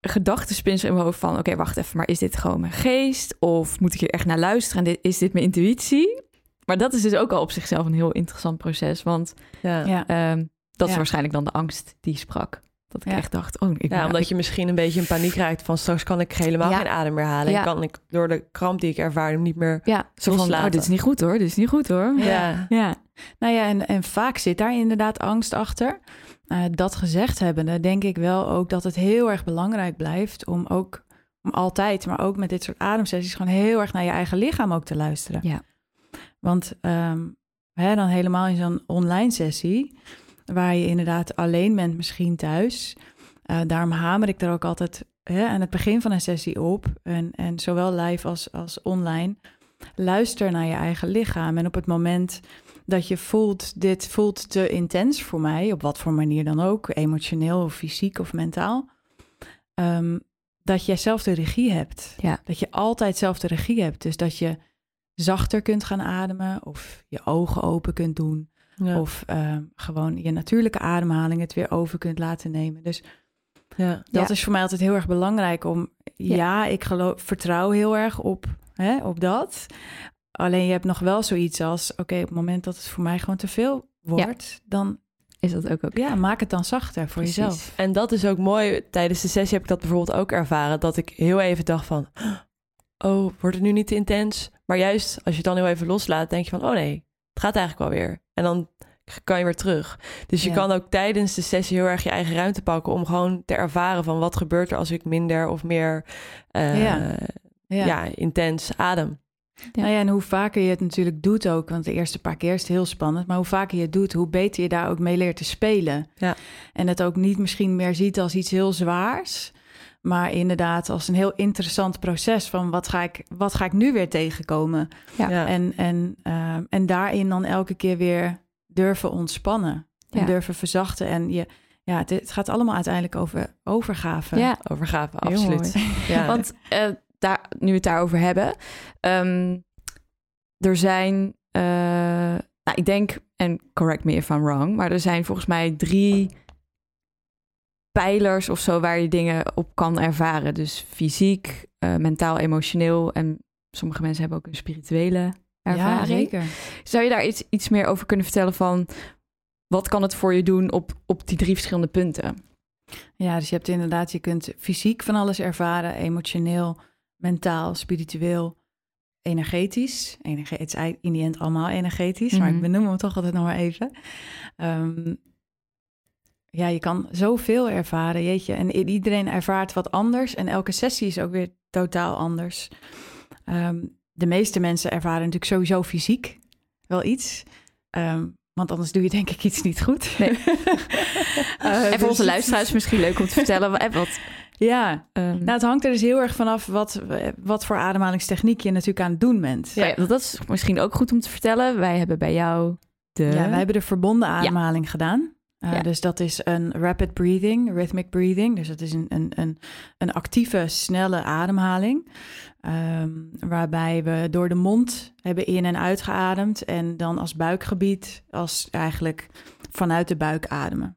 gedachtenspinsel in mijn hoofd van... oké, wacht even, maar is dit gewoon mijn geest? Of moet ik hier echt naar luisteren? En dit, is dit mijn intuïtie? Maar dat is dus ook al op zichzelf een heel interessant proces. Want ja. Ehm, dat is waarschijnlijk dan de angst die sprak. Dat ik Ja. echt dacht, oh, ik Ja, ben- omdat je misschien een beetje in paniek raakt van straks kan ik helemaal Ja. geen adem meer halen. Ja. En kan ik door de kramp die ik ervaar niet meer... Ja, zo van, loslaten. oh, dit is niet goed hoor, dit is niet goed hoor. Ja, Ja, nou ja, en, en vaak zit daar inderdaad angst achter. Eh, dat gezegd hebbende, denk ik wel ook dat het heel erg belangrijk blijft om ook, om altijd, maar ook met dit soort ademsessies, gewoon heel erg naar je eigen lichaam ook te luisteren. Ja. Want ehm, hè, dan helemaal in zo'n online sessie, waar je inderdaad alleen bent, misschien thuis. Eh, daarom hamer ik er ook altijd hè, aan het begin van een sessie op. En, en zowel live als, als online. Luister naar je eigen lichaam. En op het moment dat je voelt, dit voelt te intens voor mij, op wat voor manier dan ook, emotioneel of fysiek of mentaal, ehm, dat jij zelf de regie hebt. Ja. Dat je altijd zelf de regie hebt. Dus dat je zachter kunt gaan ademen of je ogen open kunt doen. Ja, Of ehm, gewoon je natuurlijke ademhaling het weer over kunt laten nemen. Dus ja. dat Ja. is voor mij altijd heel erg belangrijk om. Ja, ik geloof, vertrouw heel erg op, hè, op dat. Alleen je hebt nog wel zoiets als: oké, op het moment dat het voor mij gewoon te veel wordt, dan is dat ook ook. ja, maak het dan zachter voor Precies. jezelf. En dat is ook mooi. Tijdens de sessie heb ik dat bijvoorbeeld ook ervaren. Dat ik heel even dacht van... [GASPS] Oh, wordt het nu niet te intens? Maar juist als je het dan heel even loslaat, denk je van... Oh nee, het gaat eigenlijk wel weer. En dan kan je weer terug. Dus je Ja. kan ook tijdens de sessie heel erg je eigen ruimte pakken... om gewoon te ervaren van wat gebeurt er als ik minder of meer... eh, Ja. ja. intens adem. Ja. Nou ja, en hoe vaker je het natuurlijk doet ook, want de eerste paar keer is het heel spannend, maar hoe vaker je het doet, hoe beter je daar ook mee leert te spelen. Ja. En het ook niet misschien meer ziet als iets heel zwaars, maar inderdaad als een heel interessant proces van wat ga ik, wat ga ik nu weer tegenkomen? Ja. Ja. En, en, ehm, en daarin dan elke keer weer durven ontspannen. En Ja. durven verzachten en je ja, het, het gaat allemaal uiteindelijk over overgave. Ja, Overgave, absoluut. [LAUGHS] Ja. want eh, daar, nu we het daarover hebben, ehm, er zijn, eh, nou, ik denk, en correct me if I'm wrong, maar er zijn volgens mij drie pijlers of zo waar je dingen op kan ervaren. Dus fysiek, eh, mentaal, emotioneel en sommige mensen hebben ook een spirituele ervaring. Ja, zeker. Zou je daar iets, iets meer over kunnen vertellen van wat kan het voor je doen op, op die drie verschillende punten? Ja, dus je hebt inderdaad, je kunt fysiek van alles ervaren, emotioneel, mentaal, spiritueel, energetisch. Energe het is in die end allemaal energetisch, maar Mhm. ik benoem hem toch altijd nog maar even. Ehm, ja, je kan zoveel ervaren, jeetje. En iedereen ervaart wat anders en elke sessie is ook weer totaal anders. Ehm, de meeste mensen ervaren natuurlijk sowieso fysiek wel iets. Ehm, want anders doe je denk ik iets niet goed. Nee. [LAUGHS] Eh, en dus onze het luisteraars is- misschien leuk om te vertellen. Wat, wat, Ja, ehm, nou, het hangt er dus heel erg vanaf wat, wat voor ademhalingstechniek je natuurlijk aan het doen bent. ja. dat is misschien ook goed om te vertellen. Wij hebben bij jou de... Ja, wij hebben de verbonden ademhaling gedaan. Uh, Ja. Dus dat is een rapid breathing, rhythmic breathing. Dus dat is een, een, een, een actieve, snelle ademhaling. Ehm, waarbij we door de mond hebben in- en uitgeademd. En dan als buikgebied, als eigenlijk vanuit de buik ademen.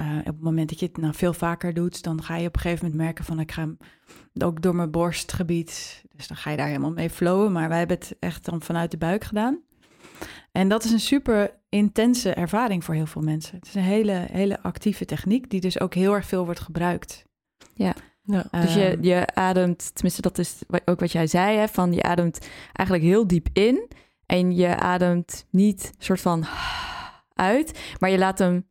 Uh, op het moment dat je het nou veel vaker doet, dan ga je op een gegeven moment merken van ik ga ook door mijn borstgebied. Dus dan ga je daar helemaal mee flowen. Maar wij hebben het echt dan vanuit de buik gedaan. En dat is een super intense ervaring voor heel veel mensen. Het is een hele, hele actieve techniek die dus ook heel erg veel wordt gebruikt. Ja. Dus je, Ehm, je ademt, tenminste dat is ook wat jij zei, hè, van je ademt eigenlijk heel diep in en je ademt niet soort van [SIGHS] uit, maar je laat hem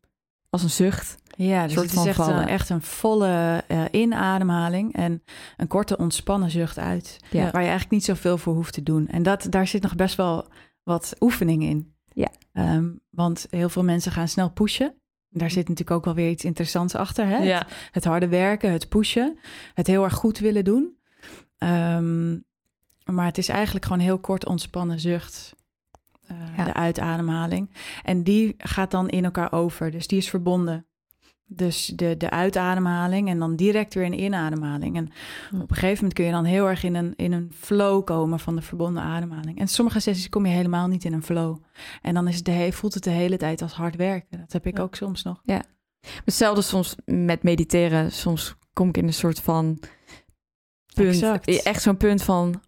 als een zucht. ja, dus soort het is echt vallen. een, echt een volle eh, inademhaling en een korte ontspannen zucht uit. Ja. Waar je eigenlijk niet zoveel voor hoeft te doen. En dat, daar zit nog best wel wat oefening in. Ja. Ehm, want heel veel mensen gaan snel pushen. Daar zit natuurlijk ook wel weer iets interessants achter. Hè? ja. Het harde werken, het pushen, het heel erg goed willen doen. Ehm, maar het is eigenlijk gewoon heel kort ontspannen zucht. eh, Ja. De uitademhaling. En die gaat dan in elkaar over. Dus die is verbonden. Dus de, de uitademhaling en dan direct weer een inademhaling. En op een gegeven moment kun je dan heel erg in een, in een flow komen van de verbonden ademhaling. En sommige sessies kom je helemaal niet in een flow. En dan is het de voelt het de hele tijd als hard werken. Dat heb ik Ja. ook soms nog. Hetzelfde soms met mediteren. Soms kom ik in een soort van punt, Exact. echt zo'n punt van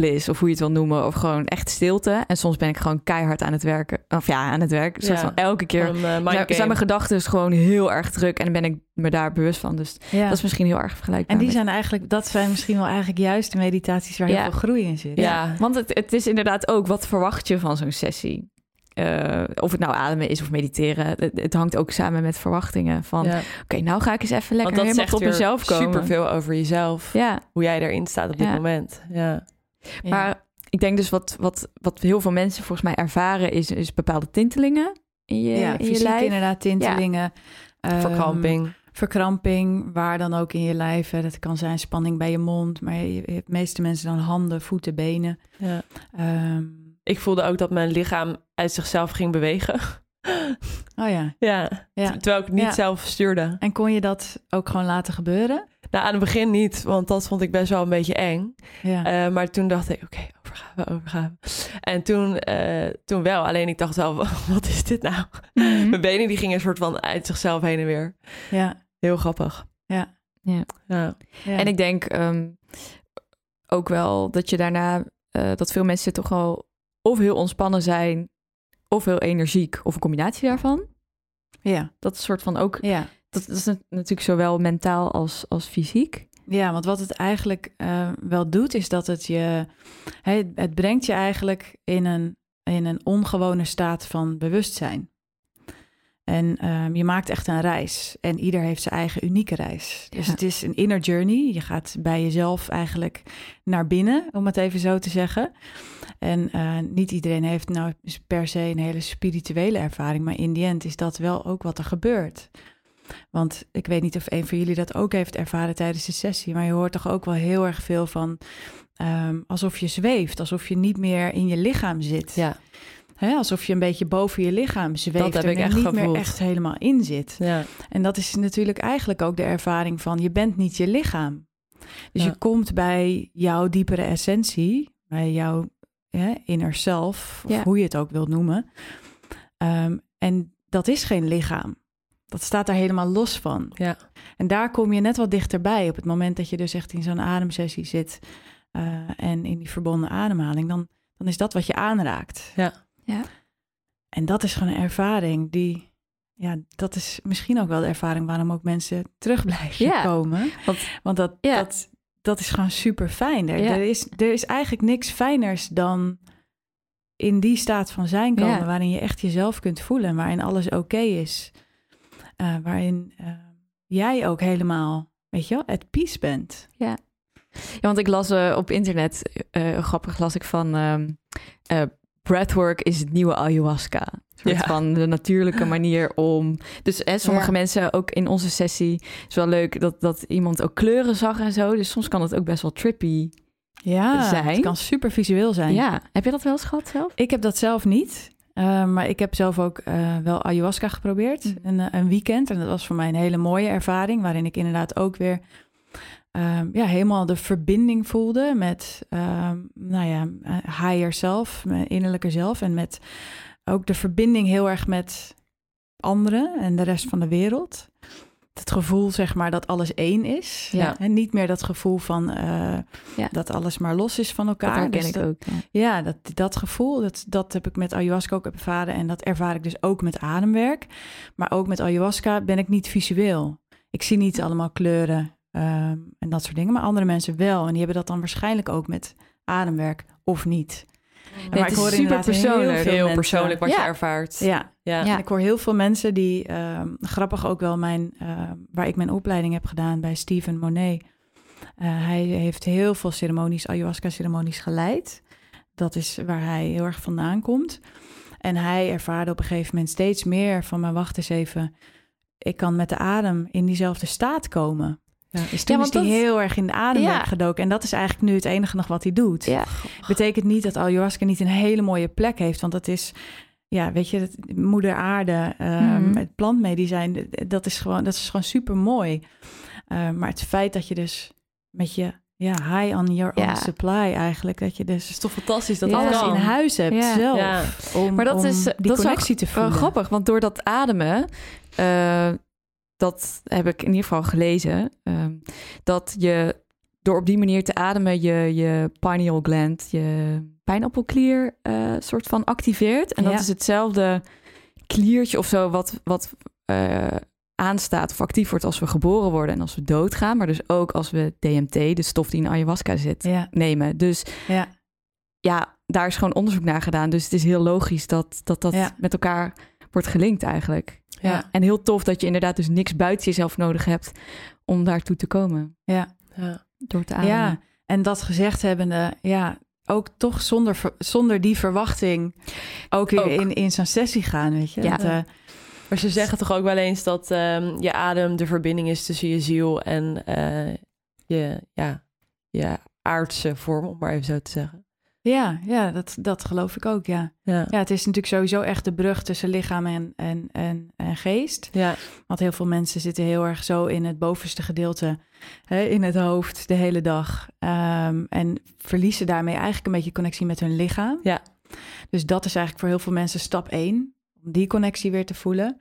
bliss, of hoe je het wil noemen, of gewoon echt stilte. En soms ben ik gewoon keihard aan het werken. Of ja, aan het werk. Soort Ja. van elke keer Van, eh, zijn, mijn gedachten gewoon heel erg druk en dan ben ik me daar bewust van. Dus Ja. dat is misschien heel erg vergelijkbaar. En die zijn eigenlijk, dat zijn misschien wel eigenlijk juist de meditaties waar Ja. heel veel groei in zit. Ja. Want het, het is inderdaad ook, wat verwacht je van zo'n sessie? Eh, of het nou ademen is of mediteren. Het, het hangt ook samen met verwachtingen. Van, Ja. oké, nou ga ik eens even lekker helemaal weer mezelf komen. superveel over jezelf. Ja, Hoe jij erin staat op dit Ja. moment. Ja. Ja. maar ik denk dus wat, wat, wat heel veel mensen volgens mij ervaren... is, is bepaalde tintelingen in je, ja, in je lijf. inderdaad, tintelingen. ehm, Verkramping. verkramping, waar dan ook in je lijf. hè. Dat kan zijn spanning bij je mond, maar je, je meeste mensen dan handen, voeten, benen. Ja. Ehm, Ik voelde ook dat mijn lichaam uit zichzelf ging bewegen. oh ja, ja. ja. Terwijl ik het niet Ja. zelf stuurde. En kon je dat ook gewoon laten gebeuren? Nou, aan het begin niet, want dat vond ik best wel een beetje eng. Ja. Eh, maar toen dacht ik, oké, overgave, overgave. En toen, eh, toen wel. Alleen ik dacht wel, [LAUGHS] wat is dit nou? Mhm. Mijn benen die gingen een soort van uit zichzelf heen en weer. ja. Heel grappig. Ja. Ja. Ja. En ik denk ehm, ook wel dat je daarna... eh, dat veel mensen toch wel of heel ontspannen zijn... of heel energiek, of een combinatie daarvan. ja. Dat is een soort van ook... ja. Dat, dat is nat- natuurlijk zowel mentaal als, als fysiek. Ja, want wat het eigenlijk eh, wel doet, is dat het je. het brengt je eigenlijk in een, in een ongewone staat van bewustzijn. En ehm, je maakt echt een reis. En ieder heeft zijn eigen unieke reis. Dus Ja. het is een inner journey. Je gaat bij jezelf eigenlijk naar binnen, om het even zo te zeggen. En eh, niet iedereen heeft nou per se een hele spirituele ervaring. Maar in die end is dat wel ook wat er gebeurt. Want ik weet niet of een van jullie dat ook heeft ervaren tijdens de sessie. Maar je hoort toch ook wel heel erg veel van ehm, alsof je zweeft. Alsof je niet meer in je lichaam zit. Ja. Alsof je een beetje boven je lichaam zweeft heb en er niet gevoeld. meer echt helemaal in zit. Ja. En dat is natuurlijk eigenlijk ook de ervaring van je bent niet je lichaam. Dus Ja. je komt bij jouw diepere essentie, bij jouw inner self, of Ja. hoe je het ook wilt noemen. Ehm, en dat is geen lichaam. Dat staat daar helemaal los van. Ja. En daar kom je net wat dichterbij op het moment dat je dus echt in zo'n ademsessie zit eh, en in die verbonden ademhaling. Dan, dan is dat wat je aanraakt. Ja. Ja. En dat is gewoon een ervaring die, ja, dat is misschien ook wel de ervaring waarom ook mensen terug blijven Ja, komen. want- Want dat, Ja. dat, dat is gewoon super fijn. Er, Ja. er, is, er is eigenlijk niks fijners dan in die staat van zijn komen, Ja. waarin je echt jezelf kunt voelen, waarin alles oké is. Eh, waarin eh, jij ook helemaal, weet je wel, at peace bent. Ja, want ik las eh, op internet, grappig las ik van ehm, eh, breathwork is het nieuwe ayahuasca. Een soort Ja. van de natuurlijke [GASPS] manier om. Dus hè, sommige Ja. mensen ook in onze sessie is wel leuk dat, dat iemand ook kleuren zag en zo. Dus soms kan het ook best wel trippy Ja, Zijn. het kan super visueel zijn. Ja, heb je dat wel eens gehad zelf? Ik heb dat zelf niet. Eh, maar ik heb zelf ook eh, wel ayahuasca geprobeerd. Mhm. Een, eh, een weekend. En dat was voor mij een hele mooie ervaring. Waarin ik inderdaad ook weer ehm, ja, helemaal de verbinding voelde met ehm, nou ja, higher self, mijn innerlijke zelf. En met ook de verbinding heel erg met anderen en de rest van de wereld. Het gevoel, zeg maar, dat alles één is. Ja. En niet meer dat gevoel van eh, Ja. dat alles maar los is van Dat elkaar. herken Dus ik dat- ook. Ja. ja, dat, dat gevoel, dat, dat heb ik met ayahuasca ook ervaren. En dat ervaar ik dus ook met ademwerk. Maar ook met ayahuasca ben ik niet visueel. Ik zie niet allemaal kleuren ehm, en dat soort dingen. Maar andere mensen wel. En die hebben dat dan waarschijnlijk ook met ademwerk of niet. Nee, het is super persoonlijk. heel persoonlijk wat Ja. je ervaart. Ja, Ja. Ja. ik hoor heel veel mensen die, ehm, grappig ook wel, mijn, ehm, waar ik mijn opleiding heb gedaan bij Steven Monet. Eh, hij heeft heel veel ceremonies, ayahuasca-ceremonies geleid. Dat is waar hij heel erg vandaan komt. En hij ervaarde op een gegeven moment steeds meer van, maar wacht eens even, ik kan met de adem in diezelfde staat komen. Ja. Dus toen Ja, is want hij dat- heel erg in de ademwerk Ja. gedoken. En dat is eigenlijk nu het enige nog wat hij doet. Ja. Betekent niet dat ayahuasca niet een hele mooie plek heeft. Want dat is, ja, weet je, het- moeder aarde, ehm, Mhm. het plantmedicijn, dat is gewoon, dat is gewoon super mooi. maar het feit dat je dus met je ja, high on your Ja. own supply eigenlijk, dat je Het dus is toch fantastisch dat Ja. dat alles in huis hebt Ja. zelf. Ja. Om, Maar dat om is, die dat is wel connectie te voelen. grappig, want door dat ademen, eh, dat heb ik in ieder geval gelezen, ehm, dat je door op die manier te ademen je, je pineal gland, je pijnappelklier, eh soort van activeert. En dat Ja. is hetzelfde kliertje of zo wat, wat eh, aanstaat of actief wordt als we geboren worden en als we doodgaan. Maar dus ook als we DMT, de stof die in ayahuasca zit, Ja, nemen. Dus ja, ja, daar is gewoon onderzoek naar gedaan. Dus het is heel logisch dat dat, dat met elkaar wordt gelinkt eigenlijk. Ja. En heel tof dat je inderdaad dus niks buiten jezelf nodig hebt om daartoe te komen. ja. Ja. Door te ademen. ja. En dat gezegd hebbende, ja, ook toch zonder, ver- zonder die verwachting ook weer Ook. in, in zo'n sessie gaan, weet je. Ja. Dat, eh, Maar ze zeggen toch ook wel eens dat ehm, je adem de verbinding is tussen je ziel en eh, je, ja, je aardse vorm, om maar even zo te zeggen. Ja, ja dat, dat geloof ik ook, ja. Ja. Ja, het is natuurlijk sowieso echt de brug tussen lichaam en, en, en, en geest. Ja. Want heel veel mensen zitten heel erg zo in het bovenste gedeelte, hè, in het hoofd, de hele dag. Ehm, en verliezen daarmee eigenlijk een beetje connectie met hun lichaam. Ja. Dus dat is eigenlijk voor heel veel mensen stap één, om die connectie weer te voelen.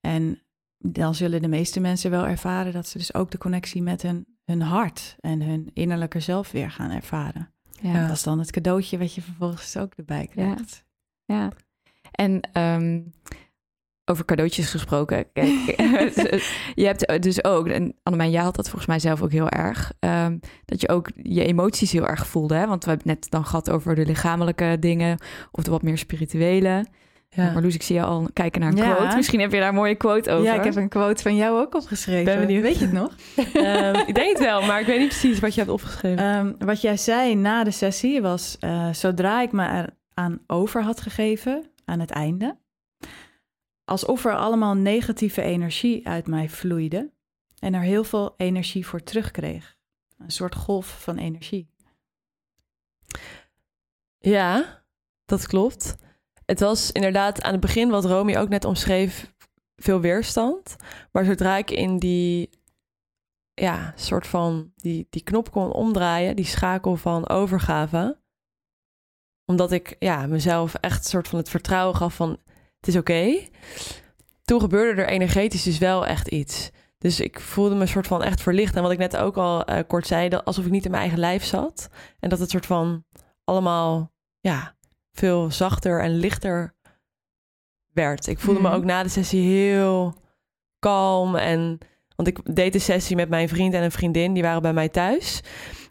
En dan zullen de meeste mensen wel ervaren dat ze dus ook de connectie met hun, hun hart en hun innerlijke zelf weer gaan ervaren. Ja. Dat is dan het cadeautje wat je vervolgens ook erbij krijgt. Ja. En ehm, over cadeautjes gesproken. [LAUGHS] Kijk, je hebt dus ook, en Annemijn, jij had dat volgens mij zelf ook heel erg, ehm, dat je ook je emoties heel erg voelde. Hè? Want we hebben het net dan gehad over de lichamelijke dingen of de wat meer spirituele. Ja. Maar Loes, ik zie je al kijken naar een Ja. quote. Misschien heb je daar een mooie quote over. Ja, ik heb een quote van jou ook opgeschreven. Ben benieuwd. Weet je het nog? [LAUGHS] Ehm, ik denk het wel, maar ik weet niet precies wat je hebt opgeschreven. Ehm, wat jij zei na de sessie was... eh, zodra ik me er aan over had gegeven aan het einde... alsof er allemaal negatieve energie uit mij vloeide... en er heel veel energie voor terugkreeg. Een soort golf van energie. Ja, dat klopt. Het was inderdaad aan het begin, wat Romy ook net omschreef, veel weerstand. Maar zodra ik in die, ja, soort van, die, die knop kon omdraaien, die schakel van overgave, omdat ik ja, mezelf echt soort van het vertrouwen gaf van, het is oké. Toen gebeurde er energetisch dus wel echt iets. Dus ik voelde me soort van echt verlicht. En wat ik net ook al uh, kort zei, dat alsof ik niet in mijn eigen lijf zat. En dat het soort van allemaal, ja, veel zachter en lichter werd. Ik voelde me Mhm. ook na de sessie heel kalm. En, want ik deed de sessie met mijn vriend en een vriendin, die waren bij mij thuis.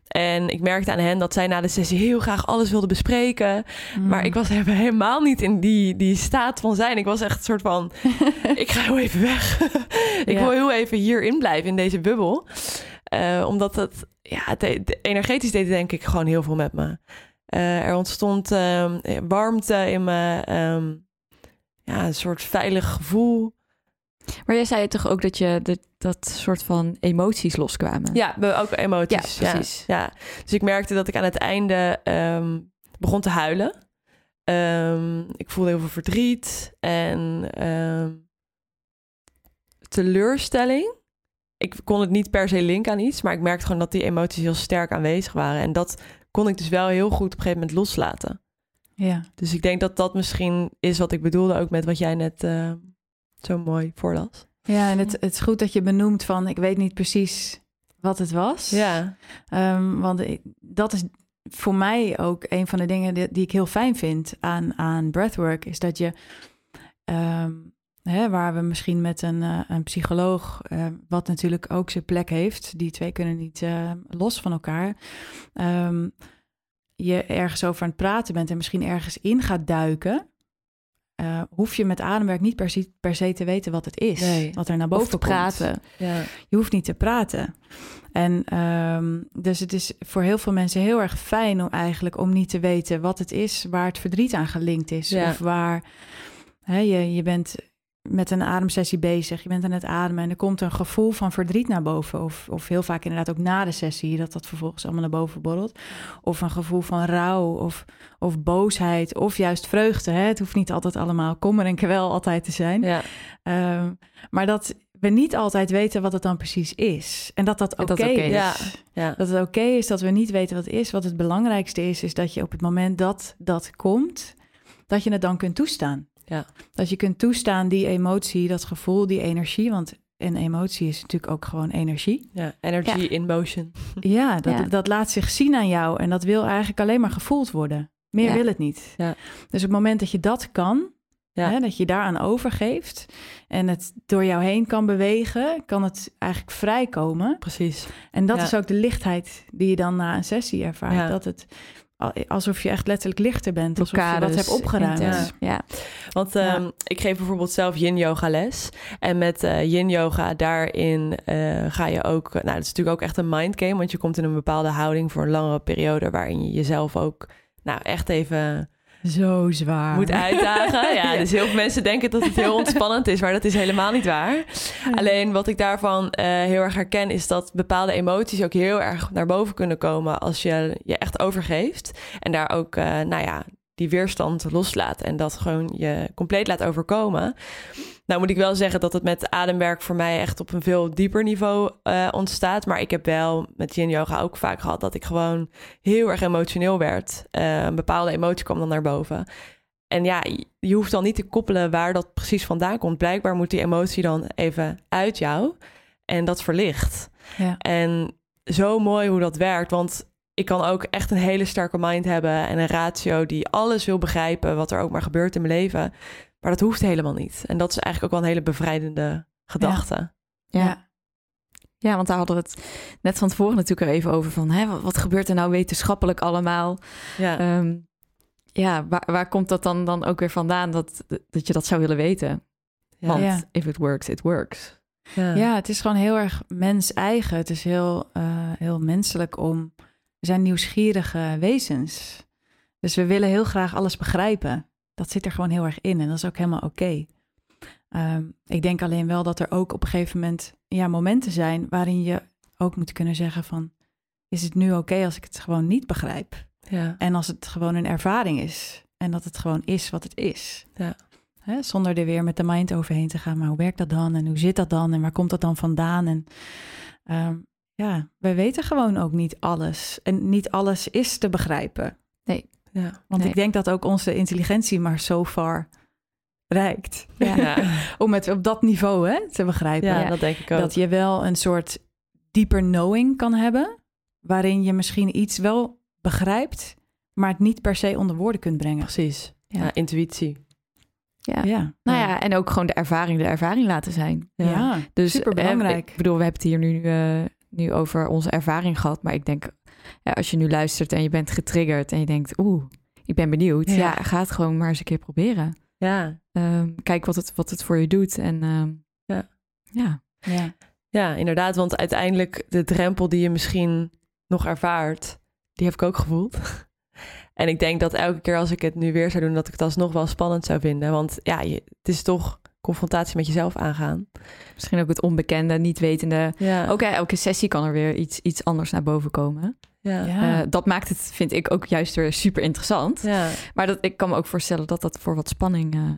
En ik merkte aan hen dat zij na de sessie heel graag alles wilden bespreken. Maar Mm. ik was he- helemaal niet in die, die staat van zijn. Ik was echt een soort van, [LAUGHS] ik ga heel even weg. [LAUGHS] ik Ja. wil heel even hierin blijven, in deze bubbel. Eh, omdat het, ja, het energetisch deed denk ik gewoon heel veel met me. Eh, er ontstond ehm, warmte in me, ehm, ja, een soort veilig gevoel. Maar jij zei toch ook dat je dat, dat soort van emoties loskwamen? Ja, ook emoties. Ja, precies. Ja, Dus ik merkte dat ik aan het einde ehm, begon te huilen. Ik voelde heel veel verdriet en teleurstelling. Ik kon het niet per se linken aan iets, maar ik merkte gewoon dat die emoties heel sterk aanwezig waren. En dat kon ik dus wel heel goed op een gegeven moment loslaten. Ja. Dus ik denk dat dat misschien is wat ik bedoelde ook met wat jij net eh, zo mooi voorlas. ja, en het, het is goed dat je benoemt van ik weet niet precies wat het was. Ja, Ehm, want ik- dat is voor mij ook een van de dingen die, die ik heel fijn vind aan, aan breathwork, is dat je, ehm, hè, waar we misschien met een, eh, een psycholoog, eh, wat natuurlijk ook zijn plek heeft, die twee kunnen niet eh, los van elkaar, ehm, je ergens over aan het praten bent en misschien ergens in gaat duiken. hoef je met ademwerk niet per se, per se te weten wat het is, Nee. wat er naar boven te komt. praten. ja. Je hoeft niet te praten. En ehm, dus het is voor heel veel mensen heel erg fijn om eigenlijk om niet te weten wat het is waar het verdriet aan gelinkt is. Ja. Of waar hè, je, je bent met een ademsessie bezig, je bent aan het ademen en er komt een gevoel van verdriet naar boven. Of, of heel vaak inderdaad ook na de sessie, dat dat vervolgens allemaal naar boven borrelt. Of een gevoel van rouw of, of boosheid of juist vreugde. Hè? Het hoeft niet altijd allemaal kommer en kwel altijd te zijn. ja. Ehm, maar dat we niet altijd weten wat het dan precies is. En dat dat oké is. ja. Dat het oké is dat we niet weten wat het is. Wat het belangrijkste is, is dat je op het moment dat dat komt, dat je het dan kunt toestaan. Ja. Dat je kunt toestaan die emotie, dat gevoel, die energie. Want een emotie is natuurlijk ook gewoon energie. Ja, energy in motion. [LAUGHS] Ja, dat, Ja. dat laat zich zien aan jou. En dat wil eigenlijk alleen maar gevoeld worden. Meer Ja. wil het niet. Ja. Dus op het moment dat je dat kan, Ja. hè, dat je daaraan overgeeft en het door jou heen kan bewegen, kan het eigenlijk vrijkomen. Precies. En dat Ja. is ook de lichtheid die je dan na een sessie ervaart. Ja. Dat het alsof je echt letterlijk lichter bent, alsof je wat Blokkades hebt opgeruimd. intern. Ja. Want Ja. ehm, ik geef bijvoorbeeld zelf yin yoga les. En met eh, yin yoga daarin eh, ga je ook... Nou, dat is natuurlijk ook echt een mind game. Want je komt in een bepaalde houding voor een langere periode... waarin je jezelf ook nou, echt even Zo zwaar. moet uitdagen. [LAUGHS] Ja, dus heel veel mensen denken dat het heel ontspannend is... maar dat is helemaal niet waar. Alleen wat ik daarvan eh, heel erg herken... is dat bepaalde emoties ook heel erg naar boven kunnen komen... als je je echt overgeeft. En daar ook, eh, nou ja, die weerstand loslaat... en dat gewoon je compleet laat overkomen. Nou moet ik wel zeggen dat het met ademwerk voor mij... echt op een veel dieper niveau eh, ontstaat. Maar ik heb wel met yin yoga ook vaak gehad... dat ik gewoon heel erg emotioneel werd. Eh, een bepaalde emotie kwam dan naar boven... En ja, je- je hoeft dan niet te koppelen waar dat precies vandaan komt. Blijkbaar moet die emotie dan even uit jou en dat verlicht. Ja. En zo mooi hoe dat werkt, want ik kan ook echt een hele sterke mind hebben en een ratio die alles wil begrijpen wat er ook maar gebeurt in mijn leven. Maar dat hoeft helemaal niet. En dat is eigenlijk ook wel een hele bevrijdende gedachte. Ja. Ja, want daar hadden we het net van tevoren natuurlijk er even over van, hè, wat, wat gebeurt er nou wetenschappelijk allemaal? Ja, Ehm, ja, waar, waar komt dat dan, dan ook weer vandaan dat, dat je dat zou willen weten? ja, Want Ja. if it works, it works. ja. Ja, het is gewoon heel erg mens-eigen. Het is heel, eh, heel menselijk om... We zijn nieuwsgierige wezens. Dus we willen heel graag alles begrijpen. Dat zit er gewoon heel erg in en dat is ook helemaal oké. Ehm, ik denk alleen wel dat er ook op een gegeven moment ja, momenten zijn... waarin je ook moet kunnen zeggen van... is het nu oké als ik het gewoon niet begrijp? ja. En als het gewoon een ervaring is. En dat het gewoon is wat het is. Ja. Hè, zonder er weer met de mind overheen te gaan. Maar hoe werkt dat dan? En hoe zit dat dan? En waar komt dat dan vandaan? En ehm, ja, wij weten gewoon ook niet alles. En niet alles is te begrijpen. Ja. Want Nee. ik denk dat ook onze intelligentie maar zo far reikt. Ja. [LAUGHS] Om het op dat niveau hè, te begrijpen. Ja, dat denk ik ook. Dat je wel een soort dieper knowing kan hebben. Waarin je misschien iets wel begrijpt. Maar het niet per se onder woorden kunt brengen. Precies. Ja. Ja. intuïtie. Ja. Ja, Nou ja, en ook gewoon de ervaring de ervaring laten zijn. ja. ja. Dus Superbelangrijk. eh, ik bedoel, we hebben het hier nu, eh, nu over onze ervaring gehad. Maar ik denk, ja, als je nu luistert en je bent getriggerd en je denkt, oeh, ik ben benieuwd. Ja. Ja, ga het gewoon maar eens een keer proberen. Ja. Ehm, kijk wat het, wat het voor je doet. En ehm, Ja. ja. ja. ja, inderdaad. Want uiteindelijk de drempel die je misschien nog ervaart, die heb ik ook gevoeld. [LAUGHS] En ik denk dat elke keer als ik het nu weer zou doen, dat ik het alsnog wel spannend zou vinden. Want ja, je, het is toch confrontatie met jezelf aangaan. Misschien ook het onbekende, niet wetende. Ja. Hè, elke sessie kan er weer iets, iets anders naar boven komen. Ja. Eh, dat maakt het, vind ik, ook juist weer super interessant. Ja. Maar dat, ik kan me ook voorstellen dat dat voor wat spanning eh,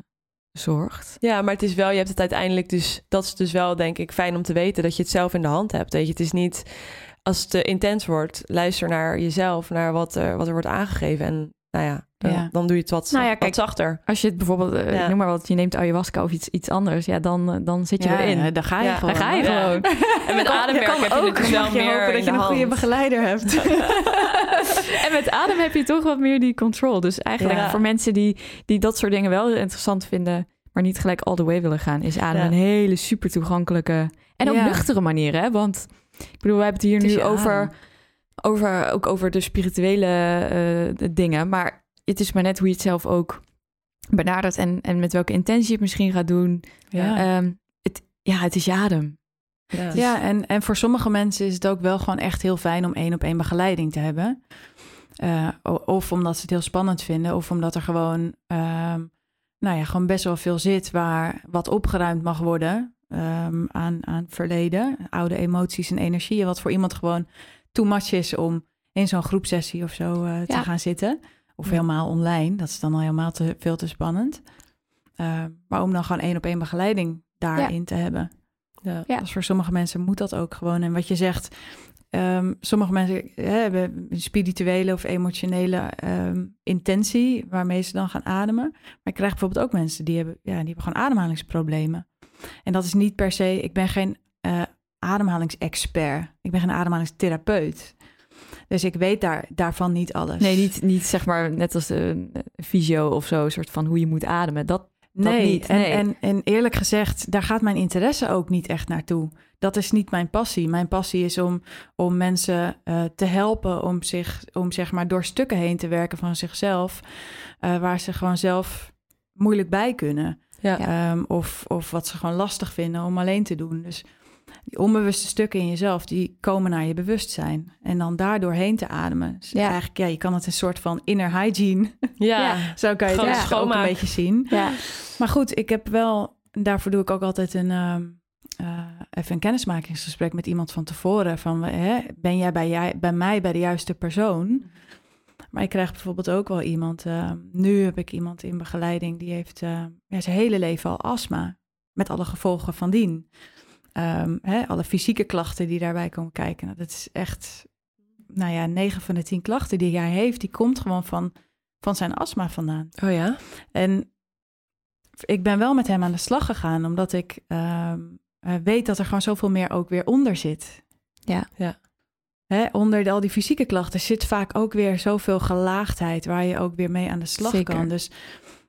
zorgt. ja, maar het is wel, je hebt het uiteindelijk dus, dat is dus wel denk ik fijn om te weten dat je het zelf in de hand hebt. Weet je, het is niet, als het te intens wordt, luister naar jezelf, naar wat er, wat er wordt aangegeven. En nou ja, dan, Ja. dan doe je het wat, Nou ja, wat kijk, zachter. Als je het bijvoorbeeld, eh, Ja. noem maar wat, je neemt ayahuasca of iets, iets anders, ja, dan, eh, dan zit je Ja, erin. ja, daar ga je Ja, gewoon. Daar ga je Ja. gewoon. [LAUGHS] En met [LAUGHS] ademwerk kan heb je ook, het dus wel [LAUGHS] je meer hopen dat je een goede begeleider hebt. en met adem heb je toch wat meer die control. Dus eigenlijk Ja. voor mensen die, die dat soort dingen wel interessant vinden, maar niet gelijk all the way willen gaan, is adem Ja. een hele super toegankelijke en ook Ja. nuchtere manier. Hè? Want ik bedoel, we hebben het hier Het nu over, adem. Over, ook over de spirituele eh, dingen. Maar het is maar net hoe je het zelf ook benadert en, en met welke intentie je het misschien gaat doen. Ja. Ehm, het, ja, het is je adem. Ja. Ja, en, en voor sommige mensen is het ook wel gewoon echt heel fijn om één op één begeleiding te hebben. Eh, of omdat ze het heel spannend vinden, of omdat er gewoon, ehm, nou ja, gewoon best wel veel zit waar wat opgeruimd mag worden ehm, aan, aan verleden, oude emoties en energieën, wat voor iemand gewoon too much is om in zo'n groepsessie of zo eh, te Ja. gaan zitten. Of helemaal online, dat is dan al helemaal te, veel te spannend. Ehm, maar om dan gewoon één op één begeleiding daarin te hebben. Ja. Ja. Dus voor sommige mensen moet dat ook gewoon. En wat je zegt, ehm, sommige mensen hè, hebben een spirituele of emotionele ehm, intentie waarmee ze dan gaan ademen. Maar ik krijg bijvoorbeeld ook mensen die hebben, ja, die hebben gewoon ademhalingsproblemen. En dat is niet per se, ik ben geen eh, ademhalingsexpert. Ik ben geen ademhalingstherapeut. Dus ik weet daar, daarvan niet alles. Nee, niet, niet zeg maar net als de fysio of zo, soort van hoe je moet ademen. Dat, Nee, niet, en, nee. En, en eerlijk gezegd, daar gaat mijn interesse ook niet echt naartoe. Dat is niet mijn passie. Mijn passie is om, om mensen eh, te helpen om zich, om zeg maar door stukken heen te werken van zichzelf, eh, waar ze gewoon zelf moeilijk bij kunnen. Ja. Ehm, of, of wat ze gewoon lastig vinden om alleen te doen. Dus die onbewuste stukken in jezelf, die komen naar je bewustzijn. En dan daardoor heen te ademen. Dus Ja. eigenlijk, ja, je kan het een soort van inner hygiene, Ja. [LAUGHS] zo kan je het Gewoon eigenlijk ook een beetje zien. ja. Maar goed, ik heb wel, daarvoor doe ik ook altijd een, ehm, eh, even een kennismakingsgesprek met iemand van tevoren. Van, hè, ben jij bij, jij bij mij bij de juiste persoon? Maar ik krijg bijvoorbeeld ook wel iemand, eh, nu heb ik iemand in begeleiding die heeft eh, ja, zijn hele leven al astma. Met alle gevolgen van dien. Ehm, hè, alle fysieke klachten die daarbij komen kijken. Nou, dat is echt, nou ja, 9 van de 10 klachten die hij heeft, die komt gewoon van, van zijn astma vandaan. Oh ja? En ik ben wel met hem aan de slag gegaan, omdat ik ehm, eh, weet dat er gewoon zoveel meer ook weer onder zit. Ja. Ja. Hè, onder de- al die fysieke klachten zit vaak ook weer zoveel gelaagdheid waar je ook weer mee aan de slag Zeker. kan. Dus,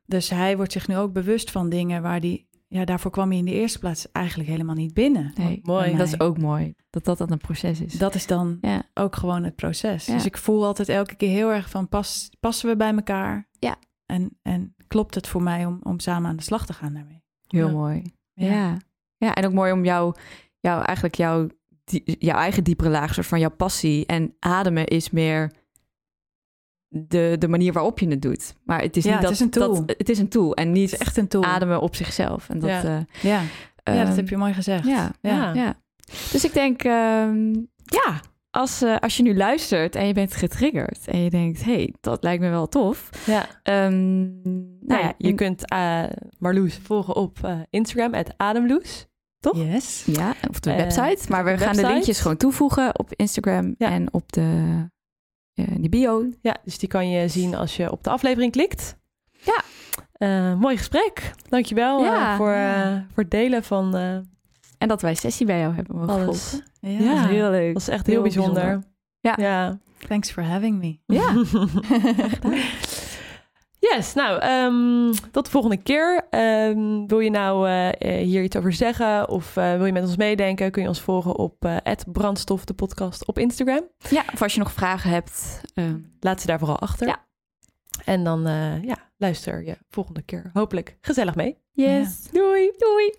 dus hij wordt zich nu ook bewust van dingen waar die, ja, daarvoor kwam hij in de eerste plaats eigenlijk helemaal niet binnen. Nee, Mooi. bij dat is ook mooi. Dat dat dan een proces is. Dat is dan ja. ook gewoon het proces. Ja. Dus ik voel altijd elke keer heel erg van, pas, passen we bij elkaar? Ja. En, en klopt het voor mij om, om samen aan de slag te gaan daarmee? Heel Ja. mooi. Ja. ja. en ook mooi om jou, jou eigenlijk jouw, die- jouw eigen diepere laag, soort van jouw passie. En ademen is meer de, de manier waarop je het doet. Maar het is Ja, niet het dat is een tool. Dat, het is een tool en Het niet is echt een tool. ademen op zichzelf. En dat, Ja. eh, Ja. ja, dat ehm, heb je mooi gezegd. Ja, ja. Dus ik denk, ehm, ja, als, uh, als je nu luistert en je bent getriggerd en je denkt, hey, dat lijkt me wel tof. Ja. Um, nou ja, je in... kunt uh, Marloes volgen op Instagram, Ademloes. Toch? Yes. Ja, of de website. Maar we gaan website. de linkjes gewoon toevoegen op Instagram en op de, die bio. Ja, dus die kan je zien als je op de aflevering klikt. Ja. Uh, mooi gesprek. Dankjewel ja, uh, voor, uh, voor het delen van... en dat wij sessie bij jou hebben Alles. Ja, ja. Dat is heel leuk. Dat is echt heel, heel bijzonder. bijzonder. Ja. ja. Thanks for having me. Ja. [LAUGHS] yes, nou, um, tot de volgende keer. Um, wil je nou hier iets over zeggen of wil je met ons meedenken? Kun je ons volgen op brandstof de podcast op Instagram. Ja, of als je nog vragen hebt, laat ze daar vooral achter. Ja. En dan ja, luister je volgende keer hopelijk gezellig mee. Yes. Doei. Doei.